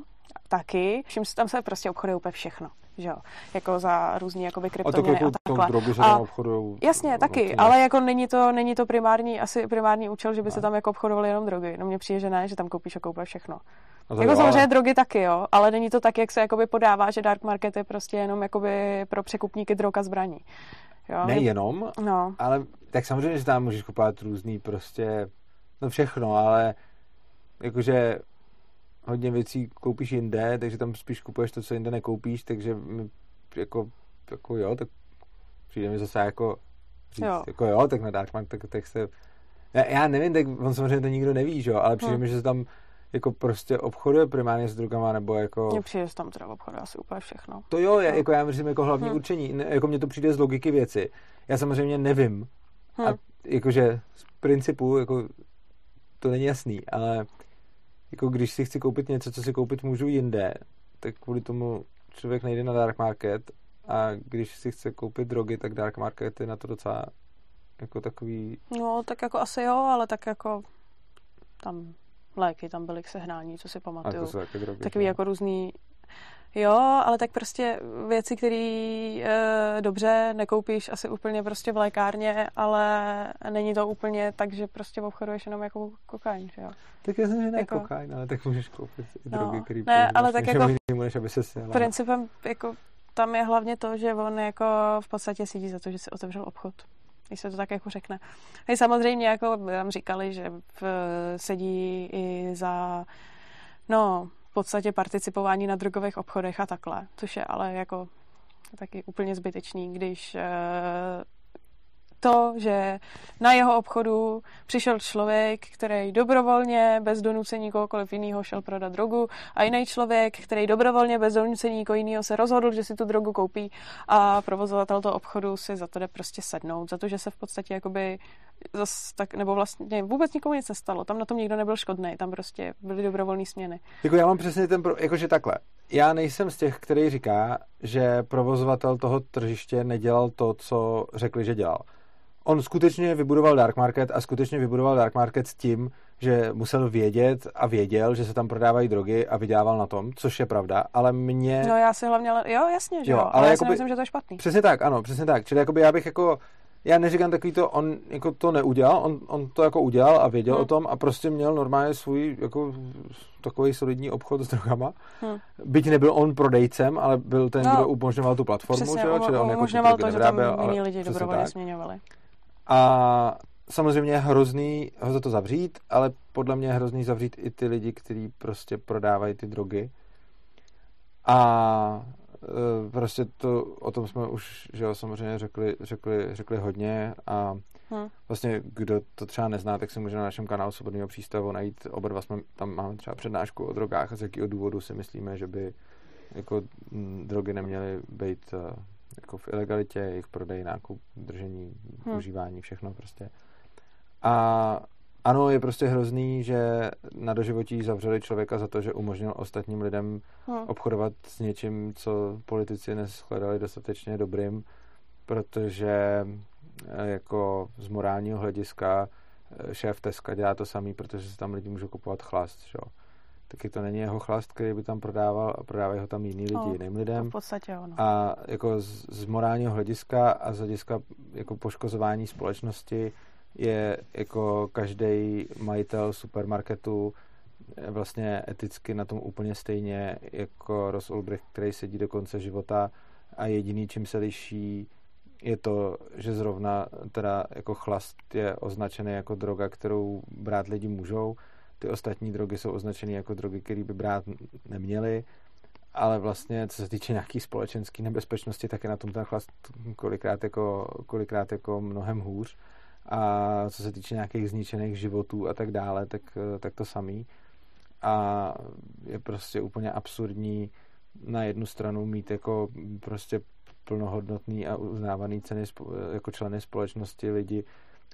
taky. Všim se tam se prostě obchoduje úplně všechno že jo, jako za různý jakoby kryptoměny a, jako a takhle. Drogy se a, obchodujou, jasně, no, taky, ale jako není to, není to primární, asi primární účel, že by ne. se tam jako obchodovaly jenom drogy. No mně přijde, že ne, že tam koupíš a koupíš všechno. No jako jo, samozřejmě ale... drogy taky, jo, ale není to tak, jak se jakoby podává, že dark market je prostě jenom jakoby pro překupníky drog a zbraní. Jo? Nejenom, no. ale tak samozřejmě, že tam můžeš kupovat různý prostě, no všechno, ale jakože hodně věcí koupíš jinde, takže tam spíš kupuješ to, co jinde nekoupíš, takže mi jako, jako jo, tak přijde mi zase jako říct, jo. jako jo, tak na Darkman, tak, tak se já, já nevím, tak on samozřejmě to nikdo neví, že jo, ale přijde hmm. mi, že se tam jako prostě obchoduje primárně s drogama, nebo jako... Mně přijde, že tam teda obchoduje asi úplně všechno. To jo, já, no. jako já myslím jako hlavní hmm. určení, ne, jako mně to přijde z logiky věci. Já samozřejmě nevím, hmm. a jakože z principu, jako to není jasný, ale jako když si chci koupit něco, co si koupit můžu jinde, tak kvůli tomu člověk nejde na dark market a když si chce koupit drogy, tak dark market je na to docela jako takový... No, tak jako asi jo, ale tak jako tam léky tam byly k sehnání, co si pamatuju. A to jsou taky drogy. Takový jako různý Jo, ale tak prostě věci, které e, dobře nekoupíš asi úplně prostě v lékárně, ale není to úplně tak, že prostě obchoduješ jenom jako kokain, že jo? Tak jsem, že ne Jako- kokain, ale tak můžeš koupit i No, drogy, které ne, ale tak jako- než aby se. Principem jako tam je hlavně to, že on jako v podstatě sídí za to, že si otevřel obchod. Když se to tak jako řekne. A samozřejmě jako tam říkali, že v, sedí i za no, podstatě participování na drogových obchodech a takhle, což je ale jako taky úplně zbytečný, když eh, to, že na jeho obchodu přišel člověk, který dobrovolně, bez donucení kohokoliv jiného šel prodat drogu a jiný člověk, který dobrovolně, bez donucení někoho jiného se rozhodl, že si tu drogu koupí a provozovatel toho obchodu si za to jde prostě sednout, za to, že se v podstatě jakoby zas tak, nebo vlastně vůbec nikomu nic nestalo, tam na tom nikdo nebyl škodný, tam prostě byly dobrovolné směny. Jako já mám přesně ten, pro, jakože takhle. Já nejsem z těch, který říká, že provozovatel toho tržiště nedělal to, co řekli, že dělal. On skutečně vybudoval dark market a skutečně vybudoval dark market s tím, že musel vědět a věděl, že se tam prodávají drogy a vydělával na tom, což je pravda, ale mě... No já si hlavně, jo jasně, že Jo, jo, ale ale, já si jakoby- myslím, že to je špatný. Přesně tak, ano, přesně tak. Čili jakoby já bych jako, já neříkám takový to, on jako to neudělal, on, on to jako udělal a věděl Hmm. o tom a prostě měl normálně svůj jako takový solidní obchod s drogama. Hmm. Byť nebyl on prodejcem, ale byl ten, No, kdo umožňoval tu platformu, Přesně, že jo? Čili on jako umožňoval to, že tam ale jiní lidi dobrovolně tak. směňovali. A samozřejmě je hrozný ho za to zavřít, ale podle mě je hrozný zavřít i ty lidi, kteří prostě prodávají ty drogy. A e, prostě to, o tom jsme už, že jo, samozřejmě řekli, řekli, řekli hodně a Hm. vlastně kdo to třeba nezná, tak si může na našem kanálu Svobodného přístavu najít, oba dva jsme, tam máme třeba přednášku o drogách a z jakého důvodu si myslíme, že by jako drogy neměly být e, jako v ilegalitě, jejich prodej, nákup, držení, Hm. užívání, všechno prostě. A ano, je prostě hrozný, že na doživotí zavřeli člověka za to, že umožnil ostatním lidem Hm. obchodovat s něčím, co politici neshledali dostatečně dobrým, protože eh, jako z morálního hlediska eh, šéf Teska dělá to samý, protože se tam lidi můžou kupovat chlast, že? Taky to není jeho chlast, který by tam prodával a prodávají ho tam jiní lidi No, jiným lidem. v podstatě ono. A jako z, z morálního hlediska a z hlediska jako poškozování společnosti je jako každý majitel supermarketu eh, vlastně eticky na tom úplně stejně jako Ross Ulbricht, který sedí do konce života a jediný, čím se liší, je to, že zrovna teda jako chlast je označený jako droga, kterou brát lidi můžou. Ty ostatní drogy jsou označeny jako drogy, které by brát neměli ale vlastně, co se týče nějaký společenské nebezpečnosti, tak je na tom ten chlast kolikrát jako, kolikrát jako mnohem hůř. A co se týče nějakých zničených životů a tak dále, tak, tak to samý. A je prostě úplně absurdní na jednu stranu mít jako prostě plnohodnotný a uznávaný ceny jako členy společnosti lidi,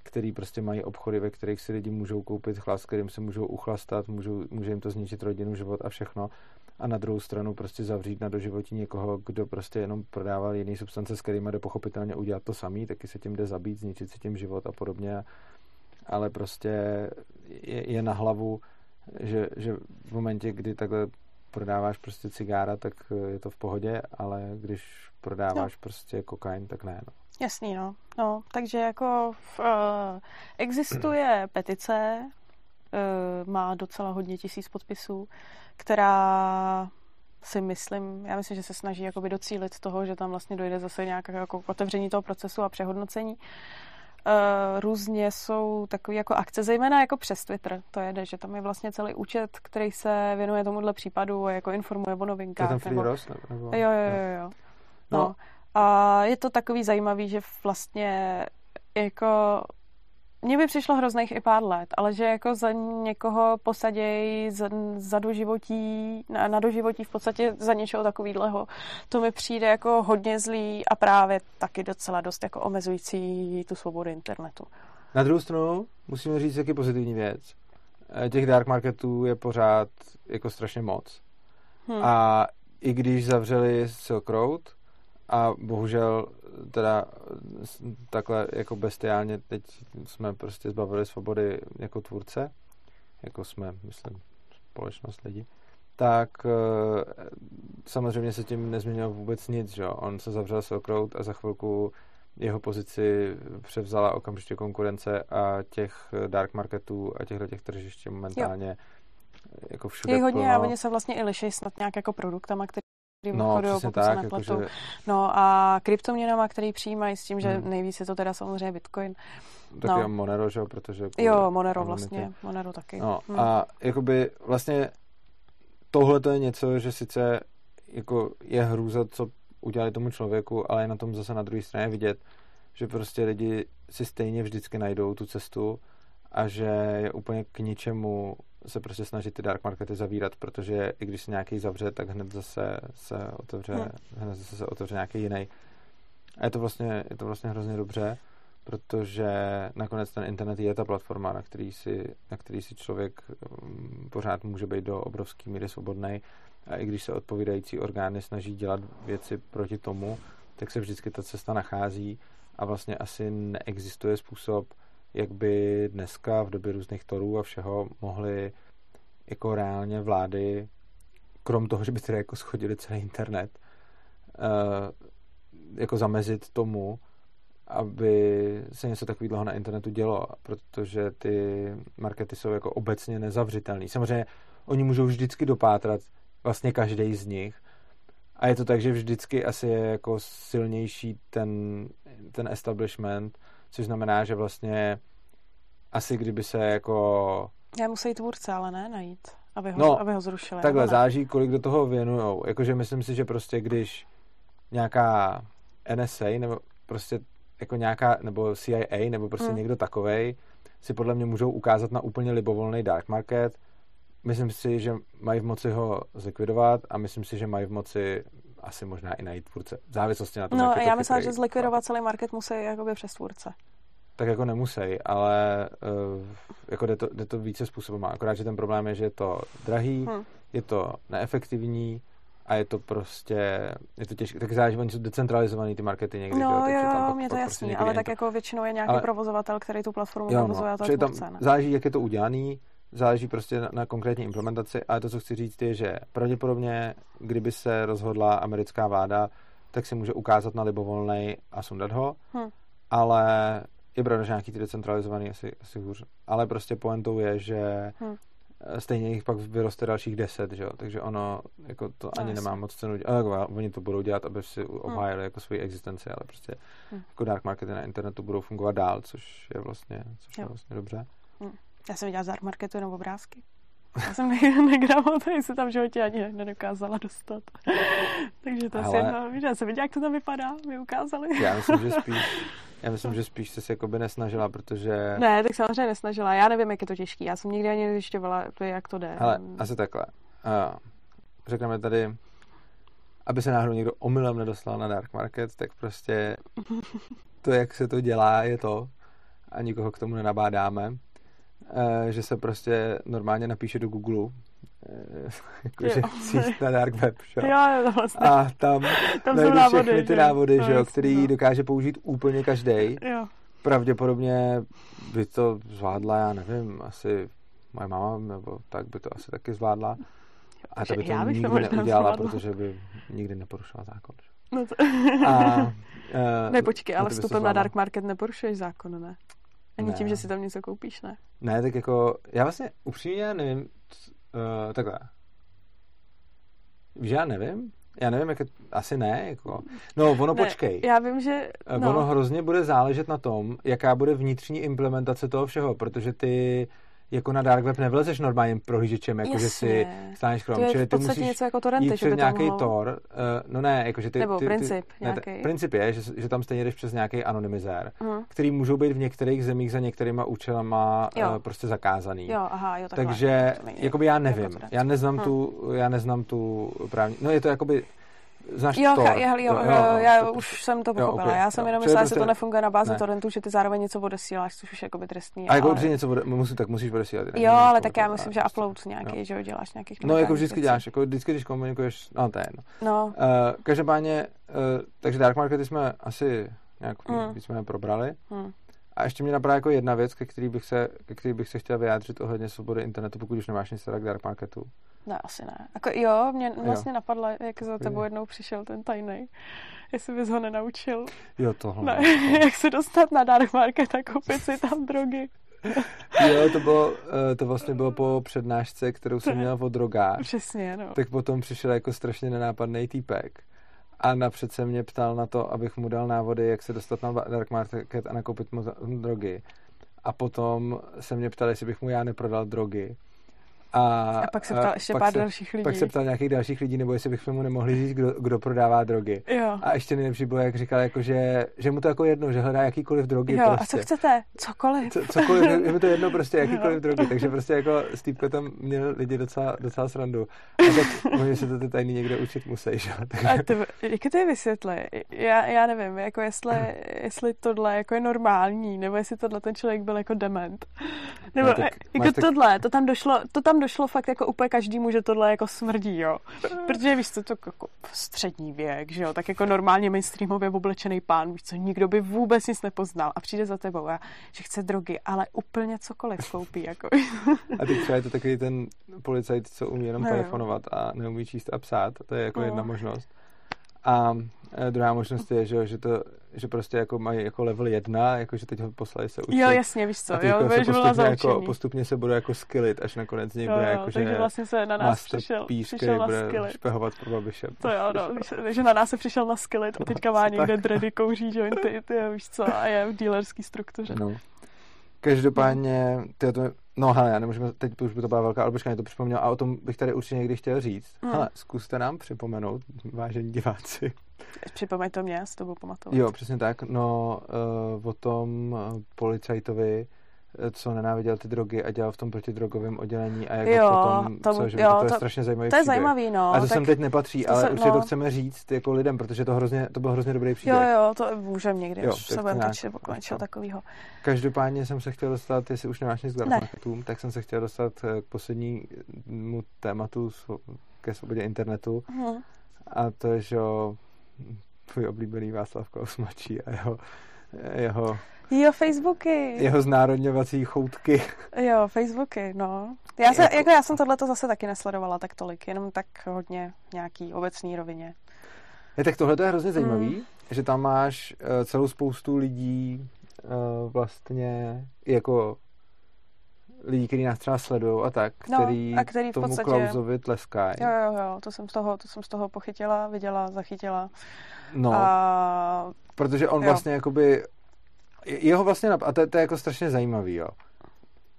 který prostě mají obchody, ve kterých si lidi můžou koupit chlast, kterým se můžou uchlastat, můžou, může jim to zničit rodinu, život a všechno a na druhou stranu prostě zavřít na doživotí někoho, kdo prostě jenom prodával jiný substance, s kterými jde pochopitelně udělat to samý, taky se tím jde zabít, zničit si tím život a podobně. Ale prostě je, je na hlavu, že, že v momentě, kdy takhle prodáváš prostě cigára, tak je to v pohodě, ale když prodáváš no. prostě kokain, tak ne. No. Jasný, no. no takže jako v, uh, existuje petice, uh, má docela hodně tisíc podpisů, která si myslím, já myslím, že se snaží jakoby docílit toho, že tam vlastně dojde zase nějaké jako otevření toho procesu a přehodnocení. Uh, různě jsou takové jako akce, zejména jako přes Twitter to jede, že tam je vlastně celý účet, který se věnuje tomuhle případu a jako informuje o novinkách. To je ten Free nebo... Ross? Nebo... Jo, jo, jo, jo. No. no. A je to takový zajímavý, že vlastně jako mně by přišlo hrozných i pár let, ale že jako za někoho posadějí za, za doživotí, na, na doživotí v podstatě za něčeho takovýhleho, to mi přijde jako hodně zlý a právě taky docela dost jako omezující tu svobodu internetu. Na druhou stranu musíme říct taky pozitivní věc. Eh, Těch dark marketů je pořád jako strašně moc. Hmm. A i když zavřeli Silk Road a bohužel teda takhle jako bestiálně teď jsme prostě zbavili svobody jako tvůrce, jako jsme, myslím, společnost lidi, tak uh, samozřejmě se tím nezměnilo vůbec nic, že On se zavřel Silk a za chvilku jeho pozici převzala okamžitě konkurence a těch dark marketů a těchto těch tržišť momentálně jo. jako všude Je hodně plno. a oni se vlastně i liší snad nějak jako produktama, který no, pokud tak. Jako, že... No a kryptoměnama, který přijímají s tím, že hmm. nejvíc je to teda samozřejmě Bitcoin. Taky no. Monero, že jo, protože... Jo, Monero vlastně, Monero taky. No hmm. a jakoby vlastně tohle to je něco, že sice jako je hrůza, co udělali tomu člověku, ale je na tom zase na druhé straně vidět, že prostě lidi si stejně vždycky najdou tu cestu a že je úplně k ničemu se prostě snažit ty dark markety zavírat, protože i když se nějaký zavře, tak hned zase se otevře, hmm. hned zase se otevře nějaký jiný. A je to vlastně, je to vlastně hrozně dobře, protože nakonec ten internet je ta platforma, na který si, na který si člověk um, pořád může být do obrovské míry svobodný. A i když se odpovídající orgány snaží dělat věci proti tomu, tak se vždycky ta cesta nachází a vlastně asi neexistuje způsob, jak by dneska v době různých torů a všeho mohly jako reálně vlády, krom toho, že by tedy jako schodili celý internet, uh, jako zamezit tomu, aby se něco takového na internetu dělo, protože ty markety jsou jako obecně nezavřitelné. Samozřejmě oni můžou vždycky dopátrat vlastně každý z nich a je to tak, že vždycky asi je jako silnější ten, ten establishment, což znamená, že vlastně asi kdyby se jako... Já musí tvůrce, ale ne najít, aby ho, no, aby ho zrušili. Takhle, záží, kolik do toho věnujou. Jakože myslím si, že prostě když nějaká NSA nebo prostě jako nějaká, nebo CIA, nebo prostě hmm. někdo takovej, si podle mě můžou ukázat na úplně libovolný dark market. Myslím si, že mají v moci ho zlikvidovat a myslím si, že mají v moci asi možná i najít tvůrce. V závislosti na tom, No, já myslím, že zlikvidovat celý market musí jakoby přes tvůrce. Tak jako nemusí, ale uh, jako jde to, jde to více způsobem. Akorát, že ten problém je, že je to drahý, hmm. je to neefektivní, a je to prostě, je to těžké, tak záleží, oni jsou decentralizovaný ty markety někdy. No jo, jo, tam mě to jasný, prostě ale tak jako většinou je nějaký ale, provozovatel, který tu platformu jo, no, provozuje no, a to je tvůrce, tam Záleží, jak je to udělaný, záleží prostě na, na konkrétní implementaci, ale to, co chci říct, je, že pravděpodobně, kdyby se rozhodla americká vláda, tak si může ukázat na libovolnej a sundat ho, hm. ale je pravda, že nějaký ty decentralizovaný asi, asi hůř. Ale prostě pointou je, že hm stejně jich pak vyroste dalších deset, že jo? takže ono jako to ani no, nemá moc cenu dělat. Jako, oni to budou dělat, aby si hmm. obhájili hmm. jako svoji existenci, ale prostě hmm. jako dark markety na internetu budou fungovat dál, což je vlastně, což je vlastně dobře. Já jsem viděla z dark marketu jenom obrázky. Já jsem negramotný, se tam v životě ani nedokázala dostat. Takže to asi jedno, já jsem viděla, jak to tam vypadá, mi ukázali. Já myslím, že spíš já myslím, že spíš se se jakoby nesnažila, protože... Ne, tak samozřejmě nesnažila. Já nevím, jak je to těžký. Já jsem nikdy ani nezjišťovala, jak to jde. Ale asi takhle. Uh, řekneme tady, aby se náhodou někdo omylem nedostal na dark market, tak prostě to, jak se to dělá, je to a nikoho k tomu nenabádáme, že se prostě normálně napíše do Google Eh, jakože síť na dark web, že? Jo, jo, vlastně. A tam, tam najdeš návody, všechny ty návody, že jo, který no. dokáže použít úplně každý. Pravděpodobně by to zvládla, já nevím, asi moje máma, nebo tak by to asi taky zvládla. A to by to nikdy neudělala, zvládla. protože by nikdy neporušila zákon. Že? No to... a, uh, ne, počkej, ale vstupem na dark market neporušuješ zákon, ne? Ani ne. tím, že si tam něco koupíš, ne? Ne, tak jako, já vlastně upřímně nevím, Uh, takhle. Že já nevím? Já nevím, jak je, asi ne, jako. No, ono ne, počkej. Já vím, že... Eh, no. Ono hrozně bude záležet na tom, jaká bude vnitřní implementace toho všeho, protože ty jako na dark web nevlezeš normálním prohlížečem, jako že si stáneš Chrome. To je Čili ty musíš něco jako torrenty, jít přes nějaký mohlo... tor. Uh, no ne, jako že ty... Nebo ty, princip ty, ne, t- princip je, že, že tam stejně jdeš přes nějaký anonymizér, uh-huh. který můžou být v některých zemích za některýma účelama uh, prostě zakázaný. Jo, aha, jo, takhle. Takže, jakoby já nevím. Já neznám, uh-huh. tu, já neznám tu právní... No je to jakoby Znáš jo, Tor? Jo, jo, jo, jo, já to, už jsem to pochopila. Jo, okay, já jsem jo. jenom myslela, že prostě... to nefunguje na bázi ne. torrentu, že ty zároveň něco odesíláš, což už je jakoby trestný. A jako ale... něco bude, musí, tak musíš odesílat. Jo, ale tak já myslím, že upload nějaký, jo. že jo, děláš nějaký. No, jako vždycky děláš, jako vždycky, když komunikuješ, no to je jedno. No. Uh, každopádně, uh, takže Dark Markety jsme asi nějak mm. víceméně probrali. Mm. A ještě mě napadá jako jedna věc, ke který bych se, ke který bych se chtěl vyjádřit ohledně svobody internetu, pokud už nemáš nic k dark marketu. Ne, asi ne. Jako, jo, mě vlastně jo. napadlo, jak za tebou jednou přišel ten tajný. Jestli bys ho nenaučil. Jo, tohle. Ne, jak se dostat na dark market a koupit si tam drogy. jo, to bylo, eh, to vlastně bylo po přednášce, kterou jsem měl o drogách. Přesně, no. Tak potom přišel jako strašně nenápadný týpek a napřed se mě ptal na to, abych mu dal návody, jak se dostat na dark market a nakoupit mu drogy. A potom se mě ptal, jestli bych mu já neprodal drogy. A, a pak se ptal ještě pár se, dalších lidí. Pak se ptal nějakých dalších lidí, nebo jestli bychom mu nemohli říct, kdo, kdo prodává drogy. Jo. A ještě nejlepší bylo, jak říkal, jako, že, že mu to jako jedno, že hledá jakýkoliv drogy. Jo, prostě. a co chcete? Cokoliv. Co, cokoliv, je mi to jedno prostě, jakýkoliv jo. drogy. Takže prostě jako Steve tam měl lidi docela, docela srandu. A tak oni se to ty tajný někde učit musí, že? Takže... A to, jak to je vysvětli? Já, já nevím, jako jestli, jestli tohle jako je normální, nebo jestli tohle ten člověk byl jako dement. Nebo no, jako tak... tohle, to tam došlo, to tam došlo fakt jako úplně každému, že tohle jako smrdí, jo. Protože víš co, to jako střední věk, že jo, tak jako normálně mainstreamově oblečený pán, víš co, nikdo by vůbec nic nepoznal a přijde za tebou a že chce drogy, ale úplně cokoliv koupí, jako. A teď třeba je to takový ten policajt, co umí jenom no, telefonovat a neumí číst a psát, to je jako no. jedna možnost. A druhá možnost je, že, že, to, že prostě jako mají jako level 1, jako že teď ho poslali se učit. Jo, jasně, víš co, a jo, jako se postupně, jako, postupně se bude jako skillit, až nakonec něj bude jako, takže že vlastně se na nás přišel, píš, přišel na bude špehovat pro babiše. To jo, no, že na nás se přišel na skillit a teďka má někde dredy, kouří jointy, ty, víš co, a je v dealerský struktuře. No. Každopádně, ty to, no hele, já nemůžeme, teď už by to byla velká, ale počkej, to připomněl a o tom bych tady určitě někdy chtěl říct. Hmm. Hele, zkuste nám připomenout, vážení diváci. Připomeň to mě, s tobou pamatovat. Jo, přesně tak. No, uh, o tom uh, policajtovi, co nenáviděl ty drogy a dělal v tom protidrogovém oddělení a jak jo, potom, to, co, že jo, to, to je to, strašně zajímavý To je příběh. zajímavý, no. A to sem teď nepatří, to ale se, určitě no. to chceme říct jako lidem, protože to, hrozně, to byl hrozně dobrý příběh. Jo, jo, to můžeme někdy, jo, až se budeme točit po něčeho takového. Každopádně jsem se chtěl dostat, jestli už nemáš nic k ne. tak jsem se chtěl dostat eh, k poslednímu tématu ke svobodě internetu. Hmm. A to je, že tvůj oblíbený Václav Klaus mladší a jeho, jeho Jo, Facebooky. Jeho znárodňovací choutky. Jo, Facebooky, no. Já, se, jako... jako já jsem tohle zase taky nesledovala tak tolik, jenom tak hodně nějaký obecný rovině. Je, tak tohle je hrozně zajímavý, mm. že tam máš uh, celou spoustu lidí uh, vlastně jako lidí, kteří nás třeba sledují a tak, no, který, a který v tomu podstatě... Klausovi tleskají. Jo, jo, jo, to jsem, z toho, to jsem z toho pochytila, viděla, zachytila. No, a... protože on jo. vlastně jakoby jeho vlastně, a to, to je jako strašně zajímavý, jo.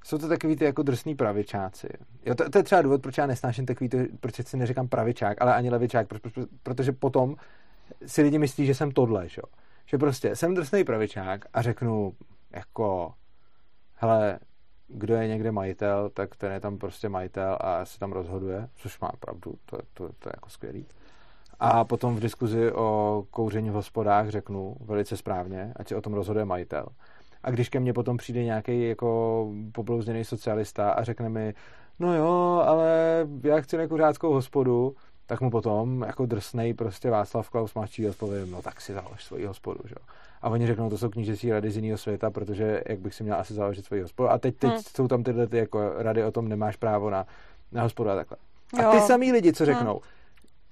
Jsou to takový ty jako drsný pravičáci. Jo, to, to, je třeba důvod, proč já nesnáším takový to, proč si neříkám pravičák, ale ani levičák, proč, proč, protože potom si lidi myslí, že jsem tohle, že jo. Že prostě jsem drsný pravičák a řeknu jako, hele, kdo je někde majitel, tak ten je tam prostě majitel a se tam rozhoduje, což má pravdu, to, to, to je jako skvělý. A potom v diskuzi o kouření v hospodách řeknu velice správně, ať si o tom rozhoduje majitel. A když ke mně potom přijde nějaký jako poblouzněný socialista a řekne mi, no jo, ale já chci nekuřáckou hospodu, tak mu potom jako drsnej prostě Václav Klaus mladší odpovím, no tak si založ svoji hospodu, že? A oni řeknou, to jsou knížecí rady z jiného světa, protože jak bych si měl asi založit svoji hospodu. A teď, teď hmm. jsou tam tyhle ty jako rady o tom, nemáš právo na, na hospodu a takhle. A jo. ty samý lidi, co řeknou, hmm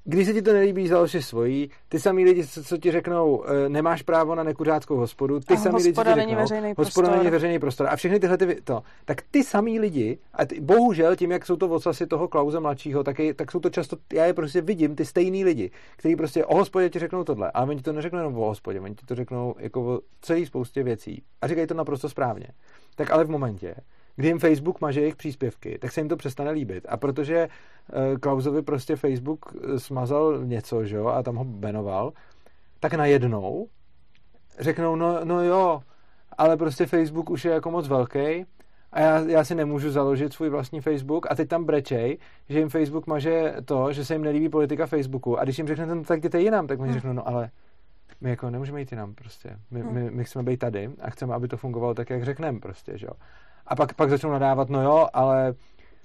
když se ti to nelíbí, založi svojí. Ty samý lidi, co, co ti řeknou, e, nemáš právo na nekuřáckou hospodu, ty samý lidi, co ti není řeknou, veřejný hospoda není veřejný prostor. A všechny tyhle ty, to, tak ty samý lidi, a ty, bohužel tím, jak jsou to vocasy toho Klauze mladšího, tak, je, tak jsou to často, já je prostě vidím, ty stejný lidi, kteří prostě o hospodě ti řeknou tohle, ale oni ti to neřeknou jenom o hospodě, oni ti to řeknou jako o celý spoustě věcí. A říkají to naprosto správně. Tak ale v momentě, kdy jim Facebook maže jejich příspěvky, tak se jim to přestane líbit. A protože uh, Klausovi prostě Facebook eh, smazal něco, že jo, a tam ho benoval, tak najednou řeknou, no, no jo, ale prostě Facebook už je jako moc velký a já, já si nemůžu založit svůj vlastní Facebook a teď tam brečej, že jim Facebook maže to, že se jim nelíbí politika Facebooku a když jim řeknete, no tak jděte jinam, tak oni hmm. řeknou, no ale my jako nemůžeme jít jinam prostě. My, hmm. my, my chceme být tady a chceme, aby to fungovalo tak, jak řekneme prostě, že jo. A pak, pak začnou nadávat, no jo, ale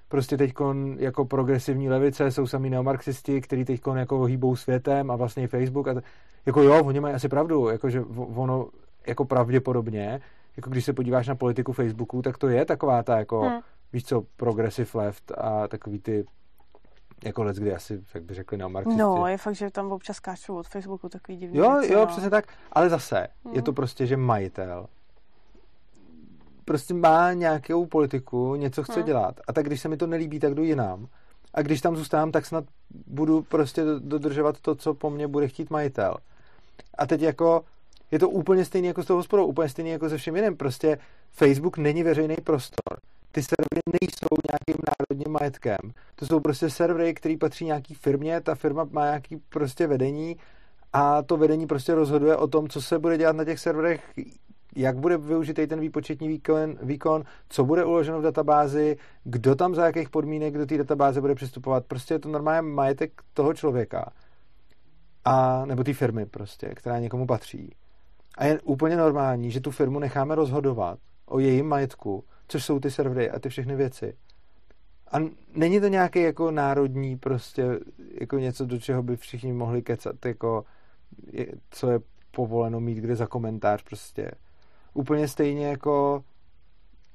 prostě teď jako progresivní levice jsou sami neomarxisti, kteří teď jako hýbou světem a vlastně Facebook a t- jako jo, oni mají asi pravdu, jakože ono jako pravděpodobně jako když se podíváš na politiku Facebooku, tak to je taková ta jako, hmm. víš co, progressive left a takový ty jako let, kdy asi, jak by řekli, neomarxisti. No, je fakt, že tam občas skáčou od Facebooku takový divný Jo, věci, jo, no. přesně tak, ale zase, hmm. je to prostě, že majitel prostě má nějakou politiku, něco chce hmm. dělat a tak když se mi to nelíbí, tak jdu jinam. A když tam zůstávám, tak snad budu prostě dodržovat to, co po mně bude chtít majitel. A teď jako je to úplně stejný jako s tou hospodou, úplně stejný jako se všem jiným. Prostě Facebook není veřejný prostor. Ty servery nejsou nějakým národním majetkem. To jsou prostě servery, které patří nějaký firmě, ta firma má nějaký prostě vedení a to vedení prostě rozhoduje o tom, co se bude dělat na těch serverech, jak bude využitý ten výpočetní výkon, výkon, co bude uloženo v databázi, kdo tam za jakých podmínek do té databáze bude přistupovat. Prostě je to normálně majetek toho člověka. A, nebo té firmy prostě, která někomu patří. A je úplně normální, že tu firmu necháme rozhodovat o jejím majetku, což jsou ty servery a ty všechny věci. A není to nějaký jako národní prostě jako něco, do čeho by všichni mohli kecat, jako co je povoleno mít kde za komentář prostě. Úplně stejně jako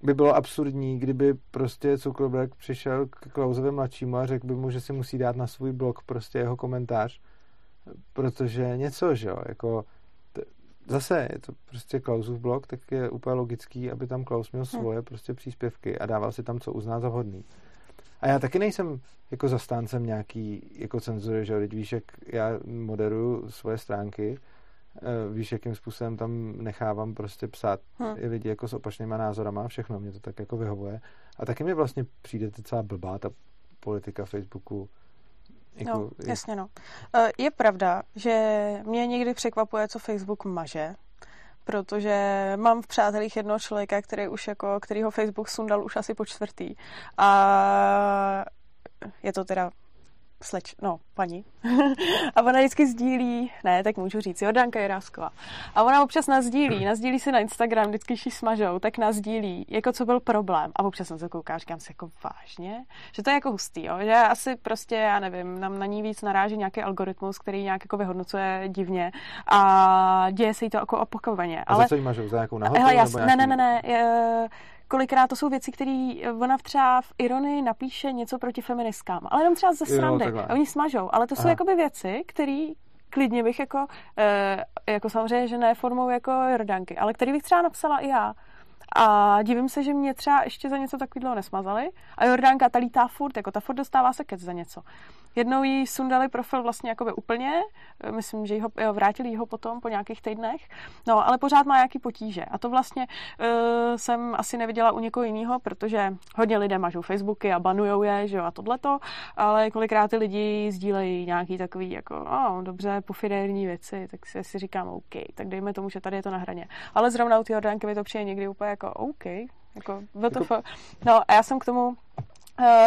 by bylo absurdní, kdyby prostě Zuckerberg přišel k Klausovi mladšímu a řekl by mu, že si musí dát na svůj blog prostě jeho komentář, protože něco, že jo, jako zase je to prostě Klausův blog, tak je úplně logický, aby tam Klaus měl hm. svoje hmm. prostě příspěvky a dával si tam, co uzná za vhodný. A já taky nejsem jako zastáncem nějaký jako cenzury, že teď víš, jak já moderuju svoje stránky, víš, jakým způsobem tam nechávám prostě psát hmm. i lidi jako s opačnýma názorama, všechno mě to tak jako vyhovuje. A taky mi vlastně přijde docela blbá ta politika Facebooku, jako, no, jasně no. Eh, je pravda, že mě někdy překvapuje, co Facebook maže, protože mám v přátelích jednoho člověka, který už jako, který ho Facebook sundal už asi po čtvrtý. A je to teda sleč, no, paní. a ona vždycky sdílí, ne, tak můžu říct, Jordanka Jirásková. A ona občas nás sdílí, nás sdílí si na Instagram, vždycky když smažou, tak nás sdílí, jako co byl problém. A občas jsem se kouká, říkám si jako vážně, že to je jako hustý, jo? že asi prostě, já nevím, nám na ní víc naráží nějaký algoritmus, který nějak jako vyhodnocuje divně a děje se jí to jako opakovaně. A Ale... za co jí mažou? Za nějakou nahotu? Hele, jas, nebo ne, ne, ne, ne, je, kolikrát to jsou věci, které ona třeba v ironii napíše něco proti feministkám, ale jenom třeba ze srandy. Jo, a oni smažou. Ale to jsou Aha. jakoby věci, které klidně bych jako, e, jako samozřejmě, že ne formou jako Jordanky, ale který bych třeba napsala i já. A divím se, že mě třeba ještě za něco takového nesmazali. A Jordánka ta lítá furt, jako ta furt dostává se kec za něco. Jednou jí sundali profil vlastně jakoby úplně, myslím, že ho, jo, vrátili ho potom po nějakých týdnech, no, ale pořád má nějaký potíže. A to vlastně uh, jsem asi neviděla u někoho jiného, protože hodně lidé mažou Facebooky a banujou je, že jo, a tohleto, ale kolikrát ty lidi sdílejí nějaký takový jako, oh, dobře, pofidérní věci, tak si, si říkám, OK, tak dejme tomu, že tady je to na hraně. Ale zrovna u ty Jordánky mi to přijde někdy úplně jako OK, jako, jako... No a já jsem k tomu Eh,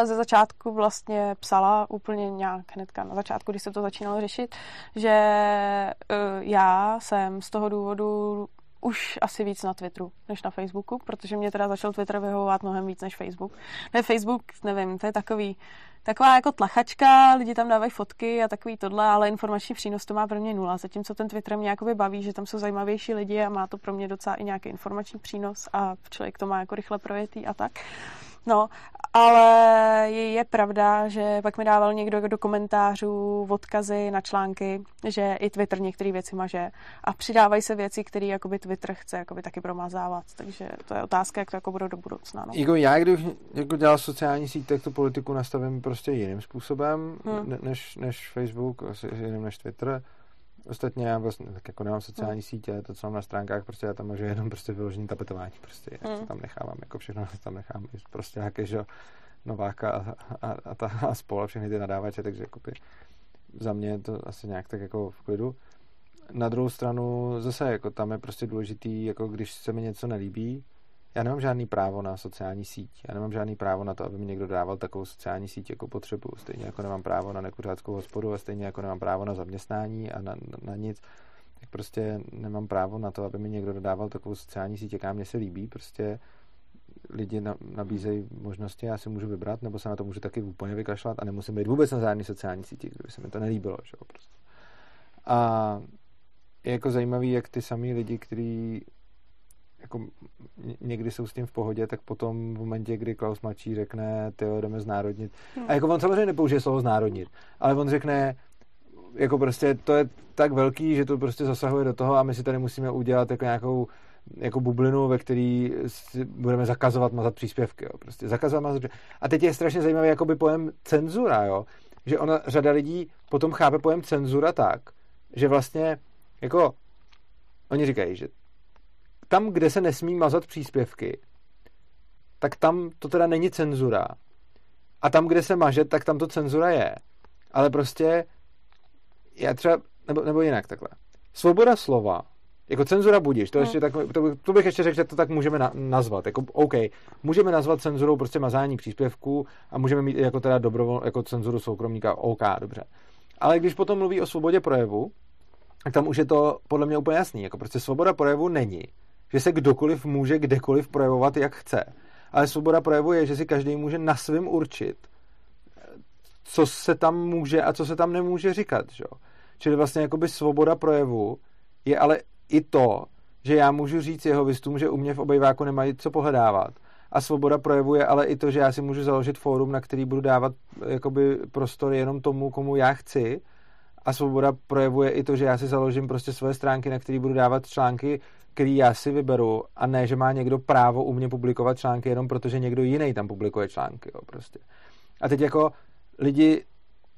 ze začátku vlastně psala úplně nějak hnedka na začátku, když se to začínalo řešit, že eh, já jsem z toho důvodu už asi víc na Twitteru než na Facebooku, protože mě teda začal Twitter vyhovovat mnohem víc než Facebook. Ne, Facebook, nevím, to je takový, taková jako tlachačka, lidi tam dávají fotky a takový tohle, ale informační přínos to má pro mě nula. Zatímco ten Twitter mě jakoby baví, že tam jsou zajímavější lidi a má to pro mě docela i nějaký informační přínos a člověk to má jako rychle projetý a tak. No, ale je, je pravda, že pak mi dával někdo do komentářů odkazy na články, že i Twitter některé věci maže a přidávají se věci, které jakoby Twitter chce jakoby taky promazávat, takže to je otázka, jak to jako bude do budoucna. No. Jako já, když jako dělal sociální síť, tak tu politiku nastavím prostě jiným způsobem, hmm. než, než Facebook, jiným než Twitter Ostatně já vlastně tak jako nemám sociální hmm. sítě, to, co mám na stránkách, prostě já tam můžu jenom prostě vyložení tapetování, prostě já hmm. to tam nechávám, jako všechno tam nechám, prostě nějaké, že Nováka a, a, a, ta, a spol a všechny ty nadávače, takže jako za mě je to asi nějak tak jako v klidu. Na druhou stranu zase jako tam je prostě důležitý, jako když se mi něco nelíbí, já nemám žádný právo na sociální síť. Já nemám žádný právo na to, aby mi někdo dával takovou sociální síť jako potřebu. Stejně jako nemám právo na nekuřáckou hospodu a stejně jako nemám právo na zaměstnání a na, na, na nic. Tak prostě nemám právo na to, aby mi někdo dodával takovou sociální síť, jaká mě se líbí. Prostě lidi nabízejí možnosti, já si můžu vybrat, nebo se na to můžu taky úplně vykašlat a nemusím být vůbec na žádný sociální síti, kdyby se mi to nelíbilo. Že? Prostě. A je jako zajímavý, jak ty samý lidi, kteří jako někdy jsou s tím v pohodě, tak potom v momentě, kdy Klaus mladší řekne, ty jdeme znárodnit. A jako on samozřejmě nepoužije slovo znárodnit, ale on řekne, jako prostě to je tak velký, že to prostě zasahuje do toho a my si tady musíme udělat jako nějakou jako bublinu, ve který budeme zakazovat mazat příspěvky. Jo. Prostě zakazovat mazat A teď je strašně zajímavý jakoby pojem cenzura, jo. že ona, řada lidí potom chápe pojem cenzura tak, že vlastně jako oni říkají, že tam, kde se nesmí mazat příspěvky, tak tam to teda není cenzura. A tam, kde se maže, tak tam to cenzura je. Ale prostě já třeba, nebo, nebo jinak takhle. Svoboda slova, jako cenzura budíš, to, hmm. ještě tak, to, to bych ještě řekl, že to tak můžeme na, nazvat. Jako, OK, můžeme nazvat cenzurou prostě mazání příspěvků a můžeme mít jako teda dobrovol, jako cenzuru soukromníka, OK, dobře. Ale když potom mluví o svobodě projevu, tak tam už je to podle mě úplně jasný. Jako prostě svoboda projevu není, že se kdokoliv může kdekoliv projevovat, jak chce. Ale svoboda projevu je, že si každý může na svým určit, co se tam může a co se tam nemůže říkat. Že? Čili vlastně jakoby svoboda projevu je ale i to, že já můžu říct jeho vystům, že u mě v obejváku nemají co pohledávat. A svoboda projevu je ale i to, že já si můžu založit fórum, na který budu dávat jakoby prostor jenom tomu, komu já chci. A svoboda projevuje i to, že já si založím prostě svoje stránky, na které budu dávat články, který já si vyberu a ne, že má někdo právo u mě publikovat články jenom protože někdo jiný tam publikuje články. Jo, prostě. A teď jako lidi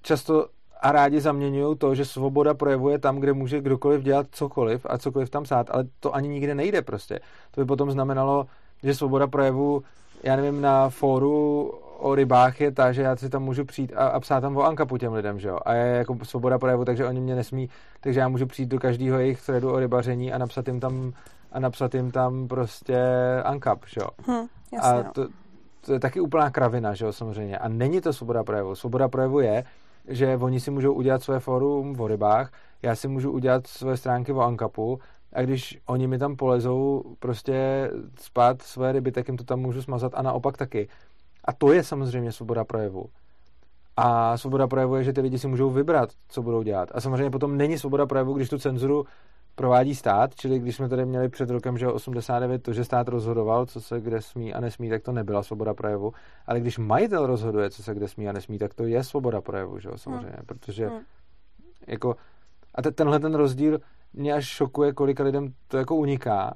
často a rádi zaměňují to, že svoboda projevuje tam, kde může kdokoliv dělat cokoliv a cokoliv tam sát, ale to ani nikde nejde prostě. To by potom znamenalo, že svoboda projevu, já nevím, na fóru o rybách je ta, že já si tam můžu přijít a, a psát tam o ankapu těm lidem, že jo? A je jako svoboda projevu, takže oni mě nesmí, takže já můžu přijít do každého jejich threadu o rybaření a napsat jim tam a napsat jim tam prostě ankap, že jo? Hm, jasně, a no. to, to je taky úplná kravina, že jo, samozřejmě. A není to svoboda projevu. Svoboda projevu je, že oni si můžou udělat své fórum o rybách, já si můžu udělat své stránky o Ankapu a když oni mi tam polezou prostě spát své ryby, tak jim to tam můžu smazat a naopak taky. A to je samozřejmě svoboda projevu. A svoboda projevu je, že ty lidi si můžou vybrat, co budou dělat. A samozřejmě potom není svoboda projevu, když tu cenzuru provádí stát, čili když jsme tady měli před rokem, že 89 to, že stát rozhodoval, co se kde smí a nesmí, tak to nebyla svoboda projevu. Ale když majitel rozhoduje, co se kde smí a nesmí, tak to je svoboda projevu, že jo, samozřejmě. Hmm. Protože hmm. jako, a te, tenhle ten rozdíl mě až šokuje, kolika lidem to jako uniká.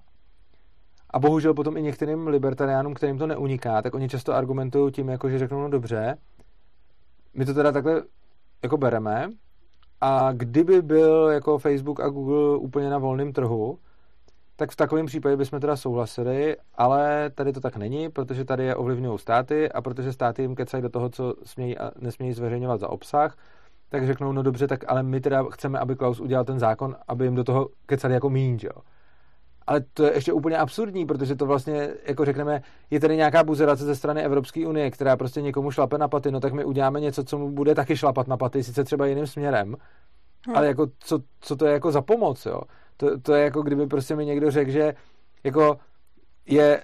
A bohužel potom i některým libertariánům, kterým to neuniká, tak oni často argumentují tím, jako že řeknou, no dobře, my to teda takhle jako bereme, a kdyby byl jako Facebook a Google úplně na volném trhu, tak v takovém případě bychom teda souhlasili, ale tady to tak není, protože tady je ovlivňují státy a protože státy jim kecají do toho, co smějí a nesmějí zveřejňovat za obsah, tak řeknou, no dobře, tak ale my teda chceme, aby Klaus udělal ten zákon, aby jim do toho kecali jako míň, jo. Ale to je ještě úplně absurdní, protože to vlastně, jako řekneme, je tady nějaká buzerace ze strany Evropské unie, která prostě někomu šlape na paty, no tak my uděláme něco, co mu bude taky šlapat na paty, sice třeba jiným směrem, hmm. ale jako co, co to je jako za pomoc, jo? To, to je jako kdyby prostě mi někdo řekl, že jako je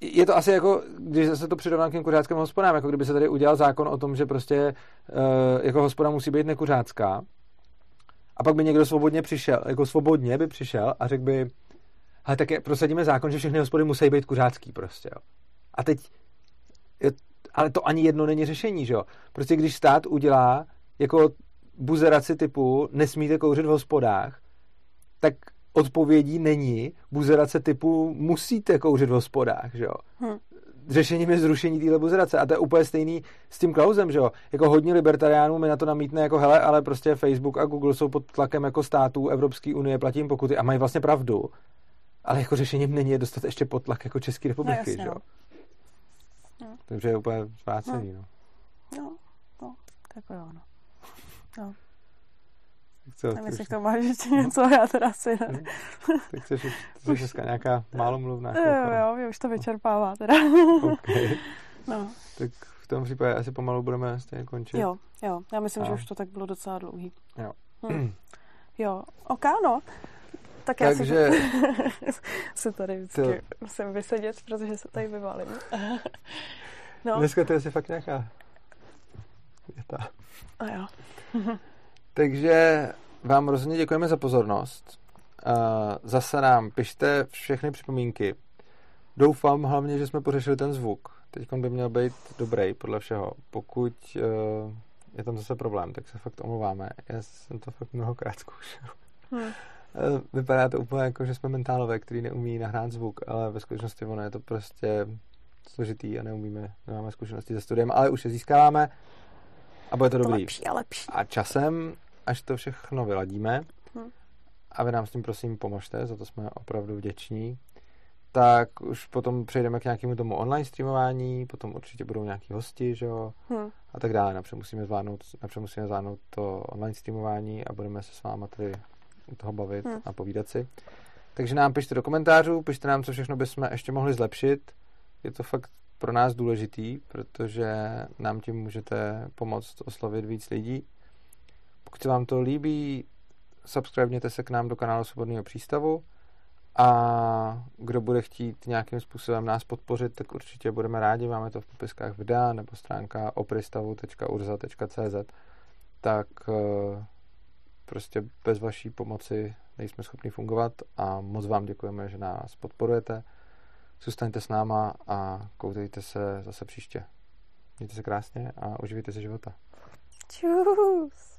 je to asi jako, když se to přirovnám k těm kuřáckým hospodám, jako kdyby se tady udělal zákon o tom, že prostě uh, jako hospoda musí být nekuřácká a pak by někdo svobodně přišel, jako svobodně by přišel a řekl by, ale tak je, prosadíme zákon, že všechny hospody musí být kuřácký prostě, jo. A teď, je, ale to ani jedno není řešení, že jo. Prostě když stát udělá jako buzeraci typu nesmíte kouřit v hospodách, tak odpovědí není buzerace typu musíte kouřit v hospodách, že jo. Hmm. Řešením je zrušení téhle buzerace a to je úplně stejný s tím Klausem, že jo. Jako hodně libertariánů mi na to namítne jako hele, ale prostě Facebook a Google jsou pod tlakem jako států Evropské unie, platím pokuty a mají vlastně pravdu. Ale jako řešením není je dostat ještě pod tlak jako České republiky, no, jasně, že jo. No. Takže je úplně zvrácený, no. No, no, no tak jo, no. No. Co, Nevím, jestli k tomu máš ještě něco, já teda asi ne. tak chceš, chceš dneska nějaká málomluvná Jo, jo, mě už to vyčerpává teda. okay. No. Tak v tom případě asi pomalu budeme stejně končit. Jo, jo, já myslím, a. že už to tak bylo docela dlouhý. Jo. Hm. Jo, ok, no. Tak já Takže... se tady vždycky to... musím vysedět, protože se tady vyvalím. no. Dneska to je asi fakt nějaká věta. A jo. Takže vám rozhodně děkujeme za pozornost. Zase nám pište všechny připomínky, Doufám hlavně, že jsme pořešili ten zvuk. Teď by měl být dobrý podle všeho. Pokud uh, je tam zase problém, tak se fakt omlouváme. Já jsem to fakt mnohokrát zkoušel. Hmm. Vypadá to úplně jako, že jsme mentálové, který neumí nahrát zvuk, ale ve skutečnosti ono je to prostě složitý a neumíme, nemáme zkušenosti se studiem, ale už je získáváme a bude to, to dobrý. Lepší a lepší. A časem, až to všechno vyladíme, hmm. a vy nám s tím prosím pomožte, za to jsme opravdu vděční, tak už potom přejdeme k nějakému tomu online streamování, potom určitě budou nějaký hosti, že jo, hmm. a tak dále. Napřed musíme zvládnout, napřed musíme zvládnout to online streamování a budeme se s váma tady u toho bavit hmm. a povídat si. Takže nám pište do komentářů, pište nám, co všechno bychom ještě mohli zlepšit. Je to fakt pro nás důležitý, protože nám tím můžete pomoct oslovit víc lidí. Pokud se vám to líbí, subscribněte se k nám do kanálu Svobodného přístavu a kdo bude chtít nějakým způsobem nás podpořit, tak určitě budeme rádi. Máme to v popiskách videa nebo stránka opristavu.urza.cz tak eh, prostě bez vaší pomoci nejsme schopni fungovat a moc vám děkujeme, že nás podporujete. Zůstaňte s náma a koutejte se zase příště. Mějte se krásně a uživejte se života. Čus.